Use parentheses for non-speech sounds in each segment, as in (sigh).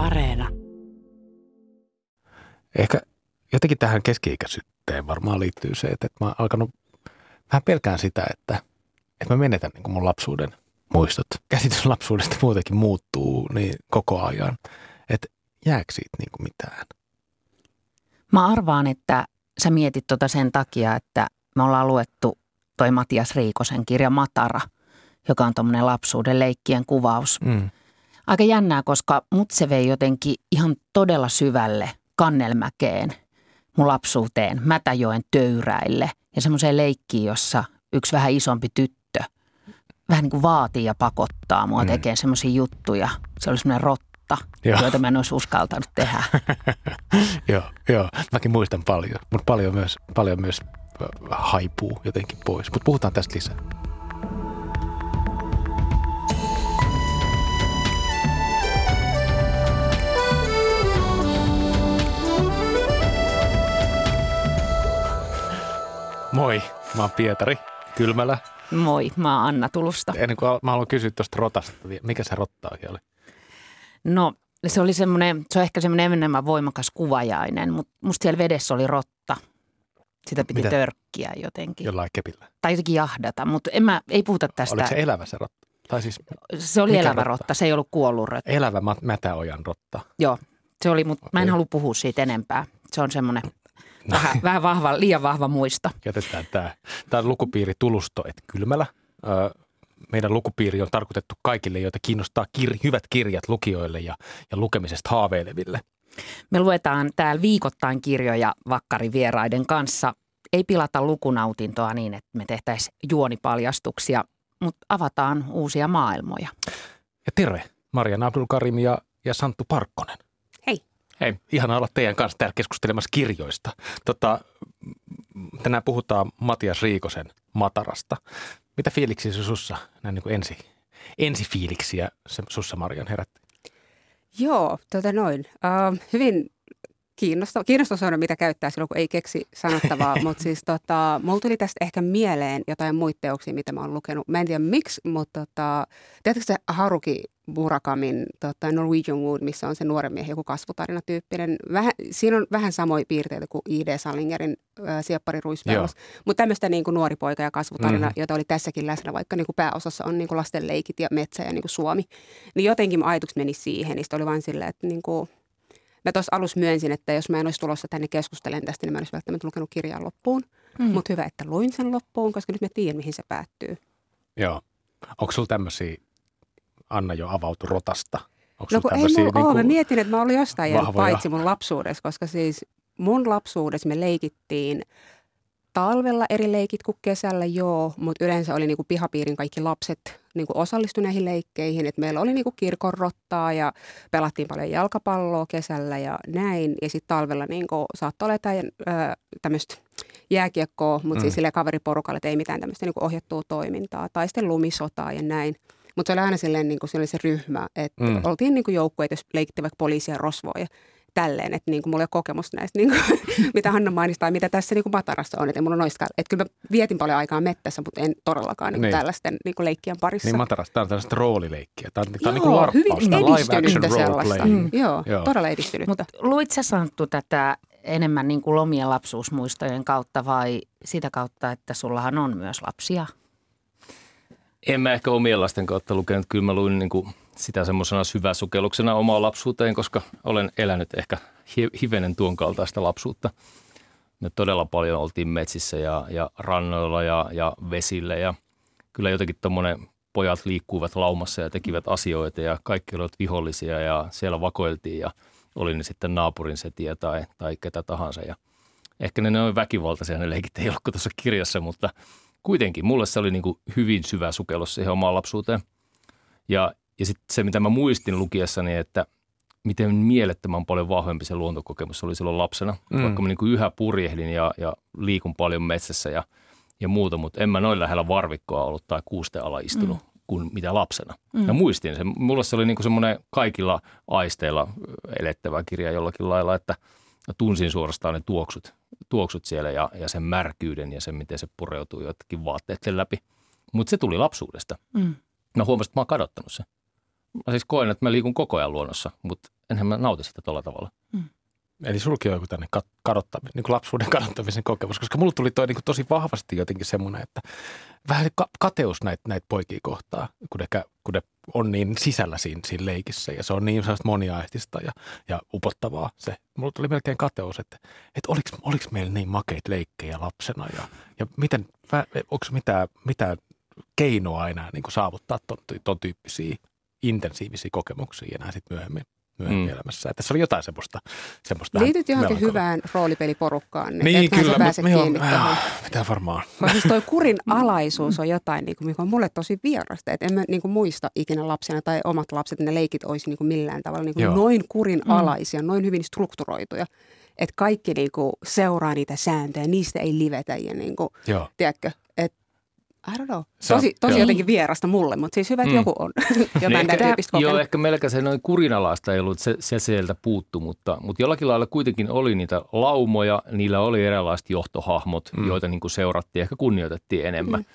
Areena. Ehkä jotenkin tähän keski-ikäisyyteen varmaan liittyy se, että mä oon alkanut vähän pelkään sitä, että, että mä menetän niin mun lapsuuden muistot. Käsitys lapsuudesta muutenkin muuttuu niin koko ajan, että jääkö siitä niin kuin mitään? Mä arvaan, että sä mietit tota sen takia, että me ollaan luettu toi Matias Riikosen kirja Matara, joka on tuommoinen lapsuuden leikkien kuvaus. Mm. Aika jännää, koska mut se vei jotenkin ihan todella syvälle Kannelmäkeen, mun lapsuuteen, Mätäjoen töyräille ja semmoiseen leikkiin, jossa yksi vähän isompi tyttö vähän niin kuin vaatii ja pakottaa mua Mm. tekemään semmoisia juttuja. Se oli semmoinen rotta, Joo. joita mä en olisi uskaltanut tehdä. (laughs) Joo, joo. Mäkin muistan paljon, mutta paljon myös, paljon myös haipuu jotenkin pois. Mutta puhutaan tästä lisää. Moi, mä oon Pietari Kylmälä. Moi, mä oon Anna Tulusta. Ennen kuin mä haluan kysyä tuosta rotasta, mikä se rotta oikein oli? No se oli semmoinen, se on ehkä semmoinen enemmän voimakas kuvajainen, mutta musta siellä vedessä oli rotta. Sitä piti Mitä? törkkiä jotenkin. Jollain kepillä. Tai jotenkin jahdata, mutta en mä, ei puhuta tästä. Oliko se elävä se rotta? Tai siis se oli elävä rotta? rotta, se ei ollut kuollut rotta. elävä Mätäojan rotta. Joo, se oli, mutta mä en halua puhua siitä enempää. Se on semmoinen vähän, vähän vahva, liian vahva muisto. Jätetään tämä. Tämä on lukupiiri Tulusto et Kylmälä. Meidän lukupiiri on tarkoitettu kaikille, joita kiinnostaa kir- hyvät kirjat lukijoille ja, ja lukemisesta haaveileville. Me luetaan täällä viikoittain kirjoja vakkarivieraiden kanssa. Ei pilata lukunautintoa niin, että me tehtäisiin juonipaljastuksia, mutta avataan uusia maailmoja. Ja terve, Marian Abdulkarim ja, ja Santtu Parkkonen. Hei. Ihana olla teidän kanssa täällä keskustelemassa kirjoista. Tota, tänään puhutaan Matias Riikosen Matarasta. Mitä fiiliksiä se sussa, näin niin kuin ensi, ensifiiliksiä se sussa Marian herätti? Joo, tota noin. Uh, hyvin kiinnostava, kiinnostava on, mitä käyttää silloin, kun ei keksi sanottavaa. (laughs) Mutta siis tota, mulla tuli tästä ehkä mieleen jotain muita teoksia, mitä mä oon lukenut. Mä en tiedä miksi, mutta tota, tiedätkö se Haruki Murakamin tota, Norwegian Wood, missä on se nuoren miehen joku kasvutarinatyyppinen. Vähän, siinä on vähän samoja piirteitä kuin I.D. Salingerin äh, Sieppari Ruispellos. Mutta tämmöistä niin kuin nuori poika ja kasvutarina, mm. jota oli tässäkin läsnä, vaikka niin kuin pääosassa on niin kuin lasten leikit ja metsä ja niin kuin Suomi. Niin jotenkin ajatukset meni siihen, niin oli vain silleen, että niin kuin, mä tuossa alussa myönsin, että jos mä en olisi tulossa tänne keskustelemaan tästä, niin mä en olisi välttämättä lukenut kirjan loppuun. Mm. Mutta hyvä, että luin sen loppuun, koska nyt mä tiedän, mihin se päättyy. Joo. Onko sulla tämmöisiä, Anna jo avautu rotasta? Onko No sulla kun ei mulla ole. Mä mietin, että mä olin jostain jäänyt paitsi mun lapsuudessa, koska siis mun lapsuudessa me leikittiin talvella eri leikit kuin kesällä, joo, mutta yleensä oli niinku pihapiirin kaikki lapset niinku osallistu näihin leikkeihin. Et meillä oli niinku kirkonrottaa ja pelattiin paljon jalkapalloa kesällä ja näin. Ja sitten talvella niinku saattoi olla jotain tämmöistä jääkiekkoa, mutta Mm. mm. siis sille kaveriporukalle, että ei mitään tämmöistä niinku ohjattua toimintaa. Tai sitten lumisotaa ja näin. Mutta se oli aina silleen, niin kuin, se oli se ryhmä, että Mm. oltiin niin kuin joukkueet, jos leikittiin vaikka poliisia rosvoa ja tälleen, että niin kuin, mulla ei ole kokemusta näistä, niin kuin, (laughs) mitä Hanna mainitsi tai mitä tässä niin kuin Matarassa on, että mulla on noista, että kyllä mä vietin paljon aikaa mettässä, mutta en todellakaan niin kuin Niin. tällaisten niin kuin leikkien parissa. Niin Matarasta, tämä on tällaista roolileikkiä. Tämä on, tämä on niin Joo, kuin hyvin live action edistynyttä sellaista. playing. Mm. Joo, Joo. todella edistynyttä. Mutta luit sä Santtu tätä enemmän niin kuin lomien lapsuusmuistojen kautta vai sitä kautta, että sullahan on myös lapsia? En mä ehkä omien lasten kautta lukenut. Kyllä mä luin niin kuin sitä semmoisena syväsukelluksena omaan lapsuuteen, koska olen elänyt ehkä hi- hivenen tuon kaltaista lapsuutta. Me todella paljon oltiin metsissä ja, ja rannoilla ja, ja vesillä ja kyllä jotenkin tuommoinen pojat liikkuivat laumassa ja tekivät asioita ja kaikki olivat vihollisia ja siellä vakoiltiin ja oli ne sitten naapurin setiä tai, tai ketä tahansa. Ja ehkä ne noin väkivaltaisia ne leikit ei kuin tuossa kirjassa, mutta kuitenkin mulle se oli niin kuin hyvin syvä sukellus siihen omaan lapsuuteen. Ja, ja sitten se, mitä mä muistin lukiessani, että miten mielettömän paljon vahvempi se luontokokemus oli silloin lapsena. Mm. Vaikka mä niin kuin yhä purjehdin ja, ja liikun paljon metsässä ja, ja muuta, mutta en mä noin lähellä varvikkoa ollut tai kuusten ala istunut mm. kuin mitä lapsena. Mm. Ja muistin sen. Mulle se oli niin kuin semmoinen kaikilla aisteilla elettävä kirja jollakin lailla, että mä tunsin suorastaan ne tuoksut, tuoksut siellä ja, ja sen märkyyden ja sen, miten se pureutuu jotakin vaatteiden läpi. Mutta se tuli lapsuudesta. Mm. Mä huomasin, että mä oon kadottanut sen. Mä siis koen, että mä liikun koko ajan luonnossa, mutta enhän mä nauti sitä tuolla tavalla. Eli sulki on joku tänne kadottamisen, niin kuin lapsuuden (laughs) kadottamisen kokemus, koska mulla tuli toi niin kuin tosi vahvasti jotenkin semmoinen, että vähän ka- kateus näitä näit poikia kohtaa, kun ne, kun ne on niin sisällä siinä, siinä leikissä ja se on niin sellaista moniaihtista ja, ja upottavaa se. Mulla tuli melkein kateus, että, että oliko, oliko meillä niin makeita leikkejä lapsena ja, ja miten, onko mitään, mitään keinoa enää niin kuin saavuttaa ton, ton tyyppisiä intensiivisiä kokemuksia enää sitten myöhemmin myöhemmin mm. elämässä. Että se oli jotain semmoista. semmoista Liityt johonkin hyvään roolipeliporukkaan. Niin, niin kyllä. Me on, mitä varmaan. Siis toi kurin alaisuus on jotain, niin kuin, mikä on mulle tosi vierasta. Että en mä niin kuin, muista ikinä lapsena tai omat lapset, ne leikit olisi niin kuin, millään tavalla niin kuin, noin kurin mm. alaisia, noin hyvin strukturoituja. Että kaikki niin kuin, seuraa niitä sääntöjä, niistä ei livetä ja niin kuin, tiedätkö, I don't know. Tosi, tosi jotenkin vierasta mulle, mutta siis hyvä, että mm. joku on (laughs) jotain niin tyyppistä Joo, ehkä melkein se noin kurinalaista ei ollut, se, se sieltä puuttu, mutta, mutta jollakin lailla kuitenkin oli niitä laumoja, niillä oli erilaiset johtohahmot, mm. joita niin kuin seurattiin, ehkä kunnioitettiin enemmän. Mm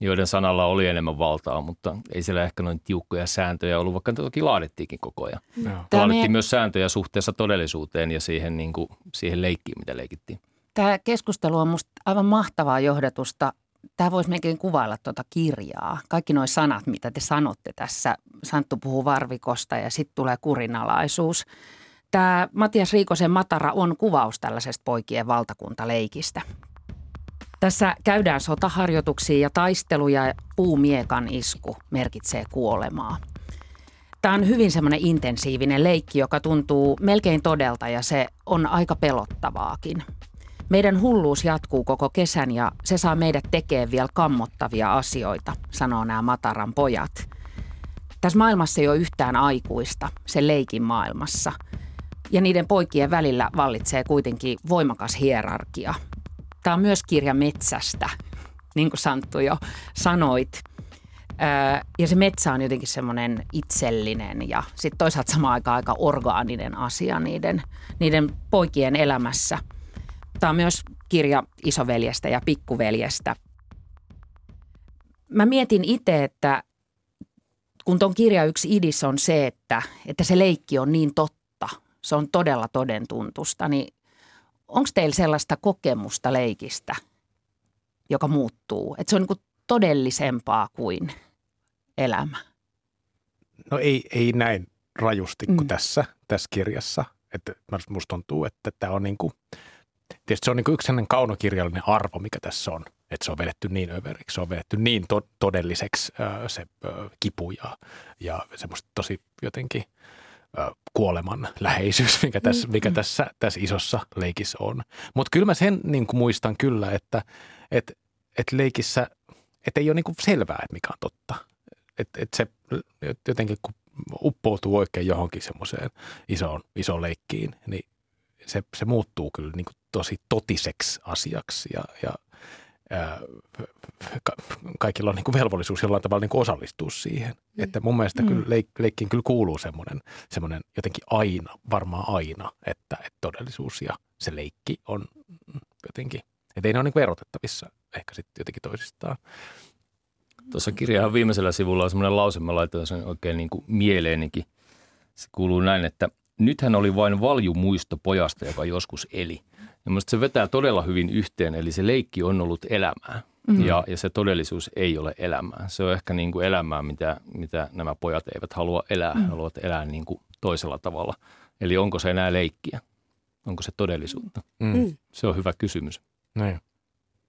joiden sanalla oli enemmän valtaa, mutta ei siellä ehkä noin tiukkoja sääntöjä ollut, vaikka toki laadittiinkin koko ajan. Mm. Laadittiin me... myös sääntöjä suhteessa todellisuuteen ja siihen, niin kuin, siihen leikkiin, mitä leikittiin. Tämä keskustelu on minusta aivan mahtavaa johdatusta tämä voisi melkein kuvailla tuota kirjaa. Kaikki nuo sanat, mitä te sanotte tässä. Santtu puhuu varvikosta ja sitten tulee kurinalaisuus. Tämä Matias Riikosen Matara on kuvaus tällaisesta poikien valtakuntaleikistä. Tässä käydään sotaharjoituksia ja taisteluja ja puumiekan isku merkitsee kuolemaa. Tämä on hyvin semmoinen intensiivinen leikki, joka tuntuu melkein todelta ja se on aika pelottavaakin. Meidän hulluus jatkuu koko kesän ja se saa meidät tekemään vielä kammottavia asioita, sanoo nämä Mataran pojat. Tässä maailmassa ei ole yhtään aikuista, se leikin maailmassa. Ja niiden poikien välillä vallitsee kuitenkin voimakas hierarkia. Tämä on myös kirja metsästä, niin kuin Santtu jo sanoit. Ja se metsä on jotenkin semmoinen itsellinen ja sitten toisaalta samaan aikaan aika orgaaninen asia niiden, niiden poikien elämässä – On myös kirja isoveljestä ja pikkuveljestä. Mä mietin itse, että kun tuon kirja yksi idis on se, että, että se leikki on niin totta, se on todella todentuntusta, niin onko teillä sellaista kokemusta leikistä, joka muuttuu? Että se on niin todellisempaa kuin elämä? No ei, ei näin rajusti kuin mm. tässä, tässä kirjassa. Että musta tuntuu, että tämä on niin kuin – tietysti se on niin yksi sellainen kaunokirjallinen arvo, mikä tässä on, että se on vedetty niin överiksi, se on vedetty niin to- todelliseksi se kipu ja, ja semmoista tosi jotenkin kuoleman läheisyys, mikä tässä, mikä mm. tässä, tässä isossa leikissä on. Mutta kyllä mä sen niin kuin muistan kyllä, että et, et leikissä, että ei ole niin kuin selvää, että mikä on totta. Että et se jotenkin kun uppoutuu oikein johonkin semmoiseen isoon, isoon leikkiin, niin se, se muuttuu kyllä niin kuin tosi totiseksi asiaksi ja, ja ää, ka- kaikilla on niin kuin velvollisuus jollain tavalla niin kuin osallistua siihen. Mm. Että mun mielestä mm. kyllä leik- leikkiin kyllä kuuluu semmoinen, semmoinen jotenkin aina, varmaan aina, että, että todellisuus ja se leikki on jotenkin, että ei ne ole niin erotettavissa ehkä sitten jotenkin toisistaan. Tuossa kirjan viimeisellä sivulla on semmoinen lause, mä laitoin sen oikein niin kuin mieleenikin. Se kuuluu näin, että nythän oli vain valju muisto pojasta, joka joskus eli – ja minusta se vetää todella hyvin yhteen, eli se leikki on ollut elämää mm-hmm. ja, ja se todellisuus ei ole elämää. Se on ehkä niin kuin elämää, mitä, mitä nämä pojat eivät halua elää, mm-hmm. haluavat elää niin kuin toisella tavalla. Eli onko se enää leikkiä? Onko se todellisuutta? Mm. mm. Se on hyvä kysymys. Näin.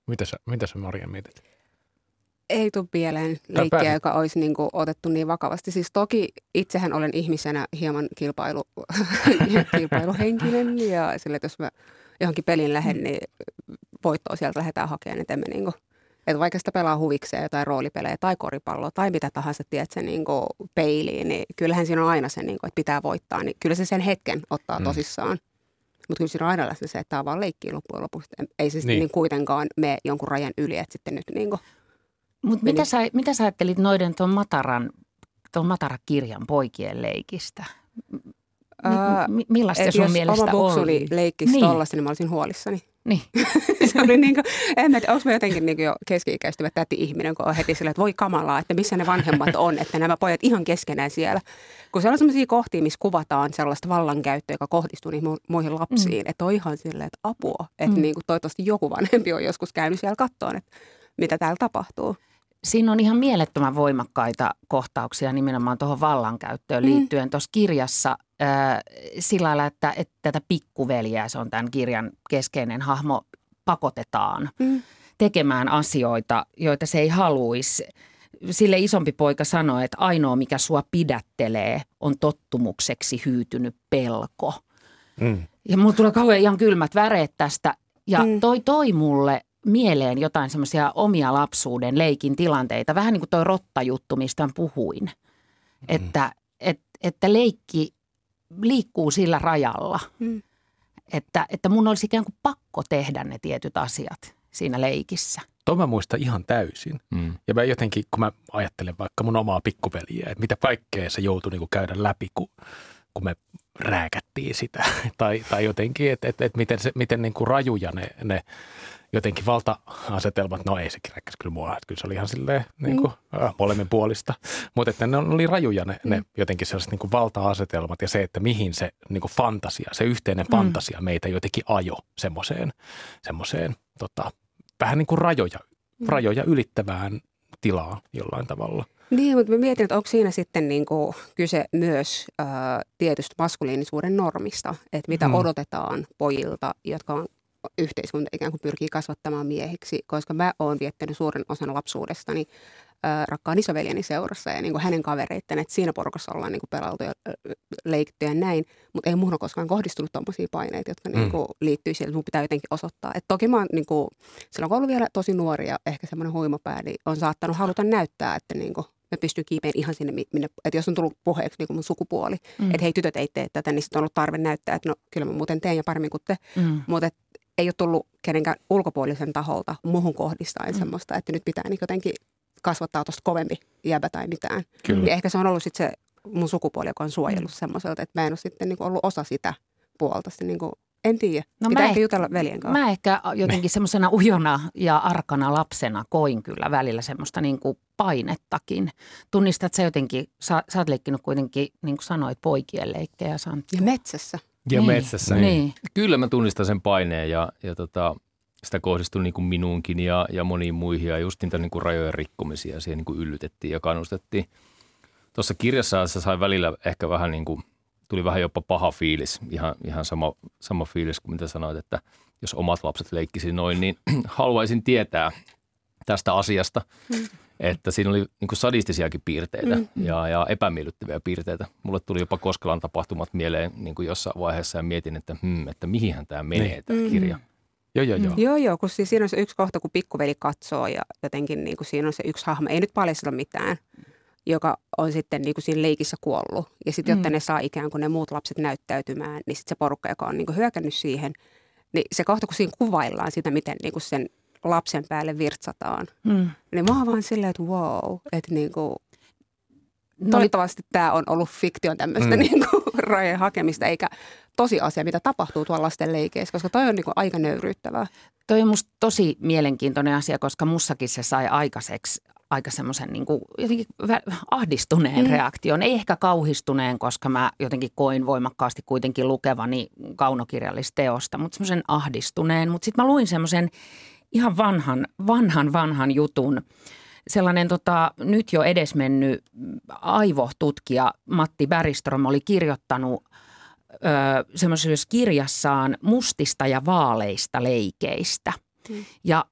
Mitä sä, mitä sä Maria mietit? Ei tule mieleen leikkiä, joka olisi niin kuin otettu niin vakavasti. Siis toki itsehän olen ihmisenä hieman kilpailu, (laughs) kilpailuhenkinen ja sille, että jos mä johonkin pelin lähden, niin voittoa sieltä lähdetään hakemaan, että emme niin kuin, että vaikka sitä pelaa huvikseen jotain roolipelejä tai koripalloa tai mitä tahansa, tiedät sen niin kuin peiliin, niin kyllähän siinä on aina se, niin kuin, että pitää voittaa, niin kyllä se sen hetken ottaa mm. tosissaan. Mutta kyllä siinä on aina läsnä se, että tämä on vaan leikkiä loppujen lopuksi. Ei se niin. niin kuitenkaan mene jonkun rajan yli, että sitten nyt niin kuin Mutta mitä, sä, mitä sä ajattelit noiden tuon Mataran, tuon Matara-kirjan poikien leikistä? M- millaista sun mielestä oma oli? leikkisi niin. tollasta, niin mä olisin huolissani. Niin. (laughs) se oli niin kuin, en mä tiedä, onko mä jotenkin niin jo keski-ikäistyvä täti-ihminen, kun on heti sillä, että voi kamalaa, että missä ne vanhemmat on, että nämä pojat ihan keskenään siellä. Kun siellä on sellaisia kohtia, missä kuvataan sellaista vallankäyttöä, joka kohdistuu niihin muihin lapsiin, mm. että on ihan silleen, että apua, että mm. niin kuin toivottavasti joku vanhempi on joskus käynyt siellä kattoon, että mitä täällä tapahtuu siinä on ihan mielettömän voimakkaita kohtauksia nimenomaan tuohon vallankäyttöön mm. liittyen. Tuossa kirjassa äh, sillä lailla, että, että tätä pikkuveliä, se on tämän kirjan keskeinen hahmo, pakotetaan mm. tekemään asioita, joita se ei haluaisi. Sille isompi poika sanoi, että ainoa mikä sua pidättelee on tottumukseksi hyytynyt pelko. Mm. Ja mulla tulee kauhean ihan kylmät väreet tästä. Ja mm. toi toi mulle mieleen jotain semmoisia omia lapsuuden leikin tilanteita. Vähän niin kuin toi rottajuttu, mistä puhuin. Mm. Että, et, että leikki liikkuu sillä rajalla. Mm. Että, että mun olisi ikään kuin pakko tehdä ne tietyt asiat siinä leikissä. Tuo mä muistan ihan täysin. Mm. Ja mä jotenkin, kun mä ajattelen vaikka mun omaa pikkuveliä, että mitä kaikkea se joutui niin käydä läpi, kun, kun me rääkättiin sitä. (laughs) tai, tai jotenkin, että et, et miten, se, miten niin kuin rajuja ne, ne jotenkin valta-asetelmat, no ei se räkkäs kyllä mua, että kyllä se oli ihan silleen niin kuin, mm. äh, molemmin puolista. Mutta että ne oli rajuja ne, mm. ne jotenkin sellaiset niin kuin valta-asetelmat ja se, että mihin se niin kuin fantasia, se yhteinen mm. fantasia meitä jotenkin ajo semmoiseen, semmoiseen tota, vähän niin kuin rajoja, mm. rajoja ylittävään tilaa jollain tavalla. Niin, mutta mä mietin, että onko siinä sitten niin kuin kyse myös ää, tietystä maskuliinisuuden normista, että mitä hmm. odotetaan pojilta, jotka on yhteiskunta ikään kuin pyrkii kasvattamaan miehiksi, koska mä oon viettänyt suuren osan lapsuudestani ää, rakkaan isoveljeni seurassa ja niin kuin hänen kavereitten, että siinä porukassa ollaan niin kuin pelailtu ja leikitty ja näin, mutta ei muuhun ole koskaan kohdistunut tuommoisia paineita, jotka mm. niin kuin liittyy siihen, että mun pitää jotenkin osoittaa. Et toki mä oon niin kuin, silloin kun ollut vielä tosi nuori ja ehkä semmoinen huimopää, niin on saattanut haluta näyttää, että niin kuin, me pystyy kiipeen ihan sinne, minne, että jos on tullut puheeksi niin kuin mun sukupuoli, mm. että hei tytöt ei tee tätä, niin sitten on ollut tarve näyttää, että no kyllä mä muuten teen ja paremmin kuin te, mm. mutta ei ole tullut kenenkään ulkopuolisen taholta muuhun kohdistaen mm. semmoista, että nyt pitää niin jotenkin kasvattaa tuosta kovempi jäbä tai mitään. Kyllä. Ja ehkä se on ollut sitten se mun sukupuoli, joka on suojellut mm. semmoiselta, että mä en ole sitten niin ollut osa sitä puolta. Sitten niin kuin, en tiedä. No Pitää ehkä jutella veljen kanssa. Mä ehkä jotenkin semmoisena ujona ja arkana lapsena koin kyllä välillä semmoista niin kuin painettakin. Tunnistat sä jotenkin, sä, sä oot leikkinyt kuitenkin, niin kuin sanoit, poikien leikkejä. Ja metsässä. Ja niin. metsässä. Niin. niin. Kyllä mä tunnistan sen paineen ja, ja tota, sitä kohdistui niin kuin minuunkin ja, ja moniin muihin ja just niitä niin kuin rajojen rikkomisia siihen niin kuin yllytettiin ja kannustettiin. Tuossa kirjassa se sai välillä ehkä vähän niin kuin, tuli vähän jopa paha fiilis, ihan, ihan sama, sama fiilis kuin mitä sanoit, että jos omat lapset leikkisi noin, niin (clears throat) haluaisin tietää tästä asiasta. Mm että siinä oli niin kuin sadistisiakin piirteitä mm. ja, ja epämiellyttäviä piirteitä. Mulle tuli jopa Koskelan tapahtumat mieleen niin kuin jossain vaiheessa ja mietin, että, hmm, että mihinhän tämä menee niin. tämä kirja. Mm. Joo, joo, joo. Mm. Joo, joo, kun siis siinä on se yksi kohta, kun pikkuveli katsoo ja jotenkin niin kuin siinä on se yksi hahmo, ei nyt paljasteta mitään, joka on sitten niin kuin siinä leikissä kuollut. Ja sitten, jotta mm. ne saa ikään kuin ne muut lapset näyttäytymään, niin sitten se porukka, joka on niin kuin hyökännyt siihen, niin se kohta, kun siinä kuvaillaan sitä, miten niin kuin sen lapsen päälle virtsataan. Mm. Niin mä oon vaan silleen, että wow, että niin kuin, no, toivottavasti tämä on ollut fiktion tämmöistä mm. niin kuin, (laughs) rajojen hakemista, eikä tosiasia, mitä tapahtuu tuolla lasten leikeissä, koska toi on niin kuin, aika nöyryyttävää. Toi on musta tosi mielenkiintoinen asia, koska mussakin se sai aikaiseksi aika semmoisen niin kuin, jotenkin ahdistuneen mm. reaktion. Ei ehkä kauhistuneen, koska mä jotenkin koin voimakkaasti kuitenkin lukevani kaunokirjallista teosta, mutta semmoisen ahdistuneen. Mutta sitten mä luin semmoisen ihan vanhan, vanhan, vanhan jutun. Sellainen tota, nyt jo edesmennyt aivotutkija Matti Bäristrom oli kirjoittanut ö, semmoisessa kirjassaan mustista ja vaaleista leikeistä. Hmm. Ja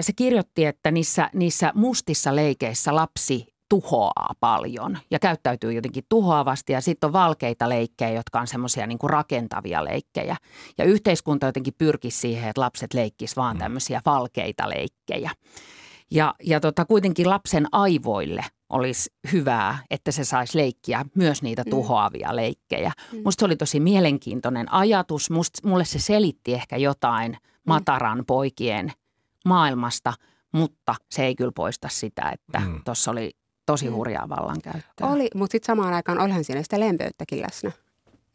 se kirjoitti, että niissä, niissä mustissa leikeissä lapsi tuhoaa paljon ja käyttäytyy jotenkin tuhoavasti. Ja sitten on valkeita leikkejä, jotka on semmoisia niin rakentavia leikkejä. Ja yhteiskunta jotenkin pyrkisi siihen, että lapset leikkis vaan mm. tämmöisiä valkeita leikkejä. Ja, ja tota, kuitenkin lapsen aivoille olisi hyvää, että se saisi leikkiä myös niitä mm. tuhoavia leikkejä. Mm. Musta se oli tosi mielenkiintoinen ajatus. Musta, mulle se selitti ehkä jotain mm. mataran poikien maailmasta, mutta se ei kyllä poista sitä, että mm. tuossa oli tosi mm. hurjaa vallankäyttöä. Oli, mutta sitten samaan aikaan olihan siinä sitä lempeyttäkin läsnä.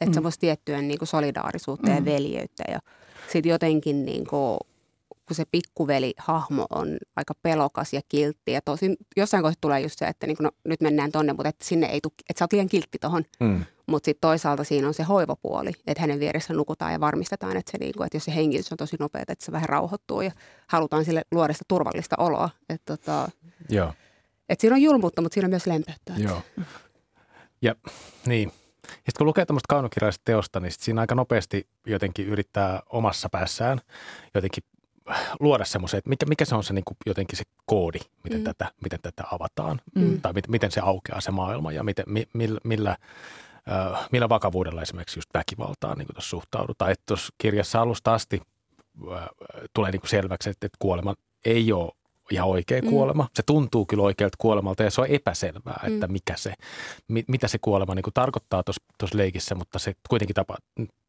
Että mm. semmoista tiettyä niin kuin solidaarisuutta mm. ja veljeyttä ja sitten jotenkin niin kuin, kun se pikkuveli-hahmo on aika pelokas ja kiltti. Ja tosin jossain kohdassa tulee just se, että niin kuin, no, nyt mennään tonne, mutta että sinne ei tule, että sä oot liian kiltti tohon. Mm. Mutta sitten toisaalta siinä on se hoivapuoli, että hänen vieressä nukutaan ja varmistetaan, että, se niin kuin, että jos se hengitys on tosi nopea, että se vähän rauhoittuu ja halutaan sille luoda sitä turvallista oloa. Että tota, Joo. Et siinä on julmuutta, mutta siinä on myös lempeyttä. Joo. Ja niin, sitten kun lukee tämmöistä kaunokirjaisesta teosta, niin siinä aika nopeasti jotenkin yrittää omassa päässään jotenkin luoda semmoisen, että mikä, mikä se on se niin kuin jotenkin se koodi, miten, mm. tätä, miten tätä avataan. Mm. Tai mit, miten se aukeaa se maailma ja miten, mi, millä, millä, äh, millä vakavuudella esimerkiksi just väkivaltaan niin suhtaudutaan. Että tuossa kirjassa alusta asti äh, tulee niin kuin selväksi, että, että kuolema ei ole ihan oikea mm. kuolema. Se tuntuu kyllä oikealta kuolemalta ja se on epäselvää, mm. että mikä se, mi, mitä se kuolema niin kuin tarkoittaa tuossa leikissä, mutta se kuitenkin tapa,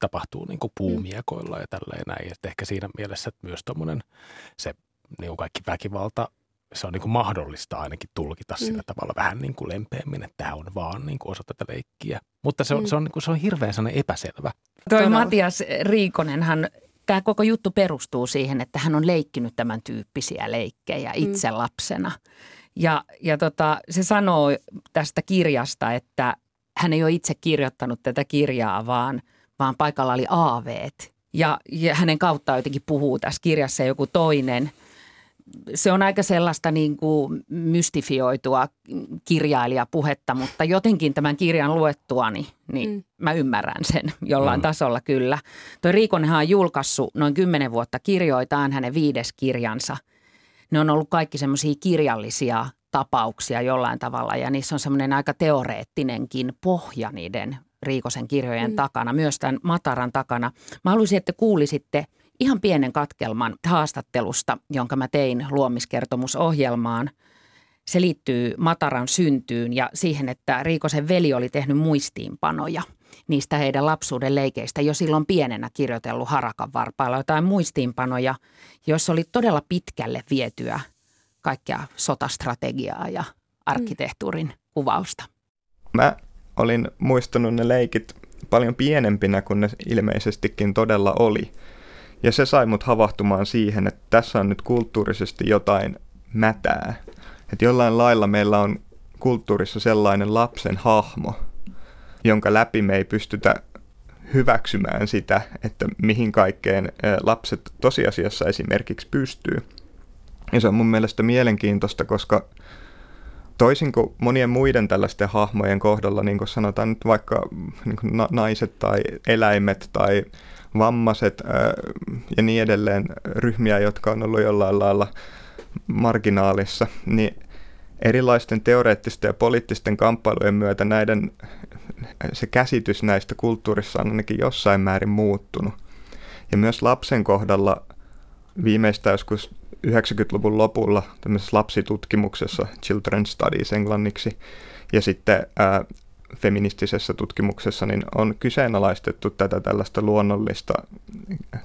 tapahtuu niin kuin puumiekoilla ja tälleen näin. Että ehkä siinä mielessä että myös tuommoinen se niin kuin kaikki väkivalta, se on niin kuin mahdollista ainakin tulkita mm. sillä tavalla vähän niin kuin lempeämmin, että tämä on vaan niin kuin osa tätä leikkiä. Mutta se on, mm. se on, niin kuin, se on hirveän sellainen epäselvä. Toi Matias Riikonen, hän tämä koko juttu perustuu siihen, että hän on leikkinyt tämän tyyppisiä leikkejä mm. itse mm. lapsena. Ja, ja tota, se sanoo tästä kirjasta, että hän ei ole itse kirjoittanut tätä kirjaa, vaan, vaan paikalla oli aaveet. Ja, ja hänen kauttaan jotenkin puhuu tässä kirjassa joku toinen – se on aika sellaista niin kuin mystifioitua kirjailijapuhetta, mutta jotenkin tämän kirjan luettuani, niin mm. mä ymmärrän sen jollain mm. tasolla kyllä. Toi Riikonenhan on julkaissut noin kymmenen vuotta kirjoitaan hänen viides kirjansa. Ne on ollut kaikki semmoisia kirjallisia tapauksia jollain tavalla ja niissä on semmoinen aika teoreettinenkin pohja niiden Riikosen kirjojen mm. takana, myös tämän Mataran takana. Mä haluaisin, että kuulisitte – ihan pienen katkelman haastattelusta, jonka mä tein luomiskertomusohjelmaan. Se liittyy Mataran syntyyn ja siihen, että Riikosen veli oli tehnyt muistiinpanoja niistä heidän lapsuuden leikeistä jo silloin pienenä kirjoitellut harakan varpailla jotain muistiinpanoja, joissa oli todella pitkälle vietyä kaikkea sotastrategiaa ja arkkitehtuurin mm. kuvausta. Mä olin muistanut ne leikit paljon pienempinä kuin ne ilmeisestikin todella oli. Ja se sai mut havahtumaan siihen, että tässä on nyt kulttuurisesti jotain mätää. Että jollain lailla meillä on kulttuurissa sellainen lapsen hahmo, jonka läpi me ei pystytä hyväksymään sitä, että mihin kaikkeen lapset tosiasiassa esimerkiksi pystyy. Ja se on mun mielestä mielenkiintoista, koska toisin kuin monien muiden tällaisten hahmojen kohdalla, niin kuin sanotaan nyt vaikka niin kuin naiset tai eläimet tai vammaiset ja niin edelleen ryhmiä, jotka on ollut jollain lailla marginaalissa, niin erilaisten teoreettisten ja poliittisten kamppailujen myötä näiden, se käsitys näistä kulttuurissa on ainakin jossain määrin muuttunut. Ja myös lapsen kohdalla viimeistä joskus 90-luvun lopulla tämmöisessä lapsitutkimuksessa, Children Studies englanniksi, ja sitten ää, feministisessä tutkimuksessa niin on kyseenalaistettu tätä tällaista luonnollista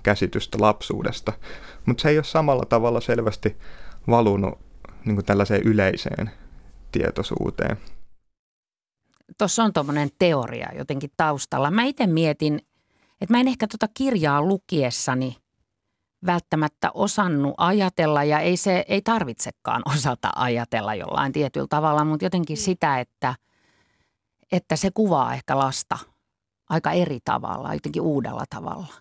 käsitystä lapsuudesta, mutta se ei ole samalla tavalla selvästi valunut niin kuin tällaiseen yleiseen tietoisuuteen. Tuossa on tuommoinen teoria jotenkin taustalla. Mä itse mietin, että mä en ehkä tuota kirjaa lukiessani välttämättä osannut ajatella ja ei se ei tarvitsekaan (laughs) osata ajatella jollain tietyllä tavalla, mutta jotenkin sitä, että – että se kuvaa ehkä lasta aika eri tavalla, jotenkin uudella tavalla.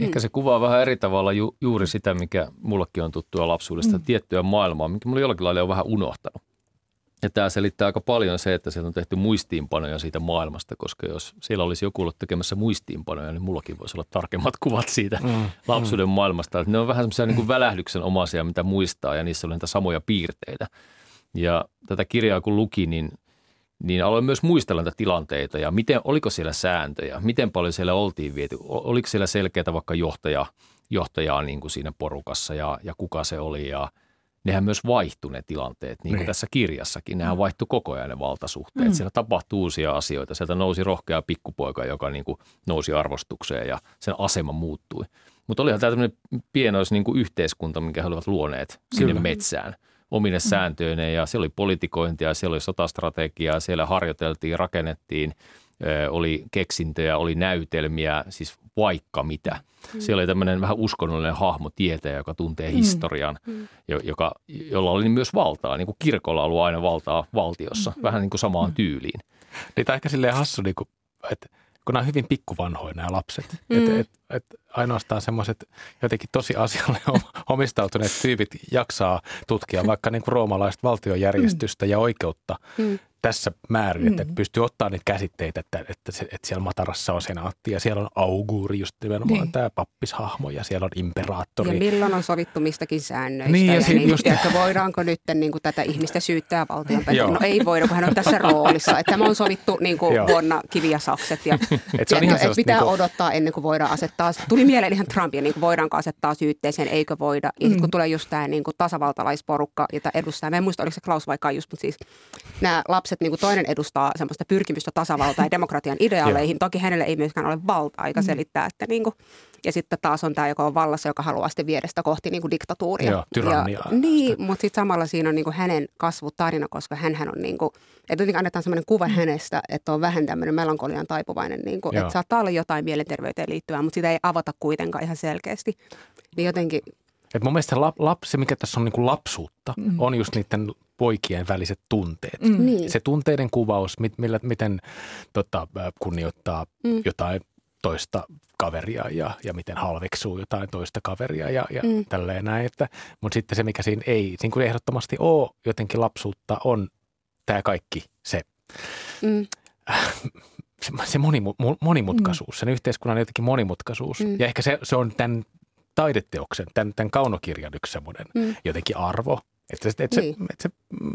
Ehkä se kuvaa vähän eri tavalla ju, juuri sitä, mikä mullekin on tuttua lapsuudesta, mm. tiettyä maailmaa, mikä mulla jollakin lailla on vähän unohtanut. Ja tämä selittää aika paljon se, että sieltä on tehty muistiinpanoja siitä maailmasta, koska jos siellä olisi joku ollut tekemässä muistiinpanoja, niin mullakin voisi olla tarkemmat kuvat siitä mm, mm. lapsuuden mm. maailmasta. Että ne on vähän semmoisia niin välähdyksen omaisia, mitä muistaa, ja niissä on niitä samoja piirteitä. Ja tätä kirjaa kun luki, niin niin aloin myös muistella näitä tilanteita ja miten, oliko siellä sääntöjä, miten paljon siellä oltiin viety, oliko siellä selkeää vaikka johtaja, johtajaa niin kuin siinä porukassa ja, ja kuka se oli ja nehän myös vaihtui ne tilanteet, niin kuin niin. tässä kirjassakin. Nehän mm. vaihtui koko ajan ne valtasuhteet. Mm. Siellä tapahtui uusia asioita. Sieltä nousi rohkea pikkupoika, joka niin kuin nousi arvostukseen ja sen asema muuttui. Mutta olihan tämä tämmöinen pienois niin kuin yhteiskunta, minkä he olivat luoneet sinne Kyllä. metsään – omine mm. sääntöineen ja siellä oli politikointia, siellä oli sotastrategiaa, siellä harjoiteltiin, rakennettiin oli keksintöjä, oli näytelmiä, siis vaikka mitä. Mm. Siellä oli tämmöinen vähän uskonnollinen hahmo, tietäjä, joka tuntee mm. historian, mm. joka, jolla oli myös valtaa, niin kuin kirkolla ollut aina valtaa valtiossa, mm. vähän niin kuin samaan mm. tyyliin. Niin tämä ehkä silleen hassu, niin kuin, että kun nämä on hyvin pikkuvanhoja nämä lapset. Mm. Et, et, et ainoastaan semmoiset jotenkin tosi asialle omistautuneet tyypit jaksaa tutkia vaikka niin kuin roomalaista valtiojärjestystä mm. ja oikeutta mm tässä määrin, mm. että pystyy ottaa niitä käsitteitä, että, että, se, että siellä Matarassa on senaatti ja siellä on auguri, just nimenomaan niin. tämä pappishahmo ja siellä on imperaattori. Ja milloin on sovittu mistäkin säännöistä niin, ja, ja niin, just... että voidaanko nyt niin kuin tätä ihmistä syyttää valtion No ei voida, kun hän on tässä roolissa. Että tämä on sovittu niin kuin vuonna kivi ja sakset ja, (laughs) et se on ja, että pitää niin kuin... odottaa ennen kuin voidaan asettaa. Tuli mieleen ihan Trumpia, niin kuin voidaanko asettaa syytteeseen, eikö voida. Ja mm. kun tulee just tämä niin kuin tasavaltalaisporukka, jota edustaa, mä en muista oliko se Klaus vaikka just, mutta siis nämä lapset lapset, niin kuin toinen edustaa semmoista pyrkimystä tasavaltaa ja demokratian (laughs) ideaaleihin. Toki hänelle ei myöskään ole valtaa aika mm. selittää, että niin kuin, ja sitten taas on tämä, joka on vallassa, joka haluaa sitten viedä sitä kohti niin kuin diktatuuria. Joo, tyranniaa. Ja, niin, mutta sitten samalla siinä on niin kuin hänen kasvutarina, koska hän on niin kuin, että jotenkin annetaan semmoinen kuva mm. hänestä, että on vähän tämmöinen melankolian taipuvainen, niin kuin, että saattaa olla jotain mielenterveyteen liittyvää, mutta sitä ei avata kuitenkaan ihan selkeästi. Niin jotenkin et mun mielestä lapsi, mikä tässä on niin kuin lapsuutta, mm. on just niiden poikien väliset tunteet. Mm. Niin. Se tunteiden kuvaus, millä, miten tota, kunnioittaa mm. jotain toista kaveria ja, ja miten halveksuu jotain toista kaveria ja, ja mm. tälleen näin. Että, mutta sitten se, mikä siinä ei siinä kun ehdottomasti ole jotenkin lapsuutta, on tämä kaikki se, mm. (laughs) se, se monimu, monimutkaisuus, mm. sen yhteiskunnan jotenkin monimutkaisuus. Mm. Ja ehkä se, se on tämän taideteoksen, tämän, tämän kaunokirjan yksi semmoinen mm. jotenkin arvo. Että, että niin. se, että se, mm,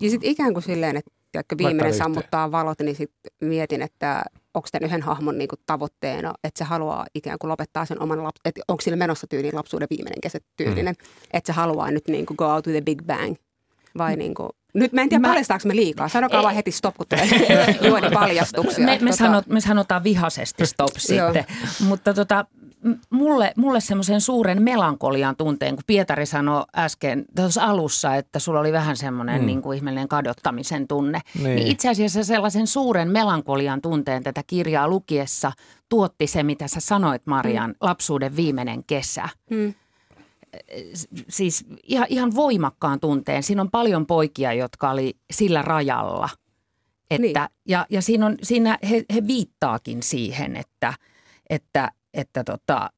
ja sitten ikään kuin silleen, että viimeinen sammuttaa valot, niin sitten mietin, että onko tämän yhden hahmon niin kuin tavoitteena, että se haluaa ikään kuin lopettaa sen oman, lapsen, että onko sillä menossa tyyliin lapsuuden viimeinen kesä tyylinen, mm. että se haluaa nyt niin kuin go out with the big bang. Vai mm. niin kuin, nyt mä en tiedä, mä... paljastaanko me liikaa. Sanokaa vaan heti stop, kun tulee (laughs) juoni (laughs) paljastuksia. Me, me, tota... sanot, me sanotaan vihaisesti stop sitten. Mutta tota, mulle, mulle semmoisen suuren melankolian tunteen, kun Pietari sanoi äsken tuossa alussa, että sulla oli vähän semmoinen mm. niin kuin ihmeellinen kadottamisen tunne. Niin. niin itse asiassa sellaisen suuren melankolian tunteen tätä kirjaa lukiessa tuotti se, mitä sä sanoit Marian, mm. lapsuuden viimeinen kesä. Mm. Siis ihan, ihan voimakkaan tunteen. Siinä on paljon poikia, jotka oli sillä rajalla. Että, niin. ja, ja siinä, on, siinä he, he viittaakin siihen, että, että että tota,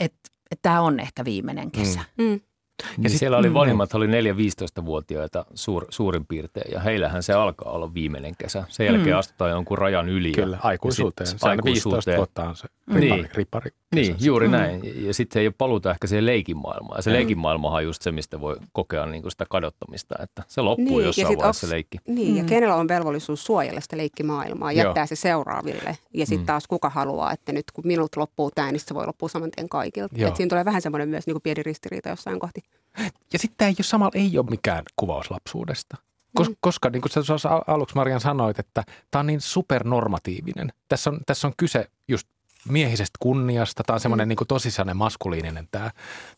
et, et tämä on ehkä viimeinen kesä. Mm. Mm. Ja niin siellä oli mm. vanhemmat, oli 4-15-vuotiaita suur, suurin piirtein, ja heillähän se alkaa olla viimeinen kesä. Sen jälkeen mm. astutaan jonkun rajan yli. Kyllä, aikuisuuteen. Sit, aikuisuuteen. 15 vuotta on se ripari. Niin, ripari niin juuri mm. näin. Ja sitten se ei ole paluuta ehkä siihen leikin maailmaan. Ja se mm. leikin maailma on just se, mistä voi kokea niin kuin sitä kadottamista, että se loppuu niin, jossain vaiheessa se leikki. Niin, mm. ja kenellä on velvollisuus suojella sitä leikkimaailmaa, jättää Joo. se seuraaville. Ja sitten mm. taas kuka haluaa, että nyt kun minut loppuu tämä, niin se voi loppua saman tien kaikilta. Että siinä tulee vähän semmoinen myös niin kuin pieni ristiriita jossain kohti. Ja sitten tämä ei ole samalla ei ole mikään kuvaus lapsuudesta. Kos, mm. Koska niin kuin sä aluksi Marian sanoit, että tämä on niin supernormatiivinen. Tässä on, tässä on kyse just miehisestä kunniasta. Tämä on semmoinen mm. niin tosi maskuliininen tämä,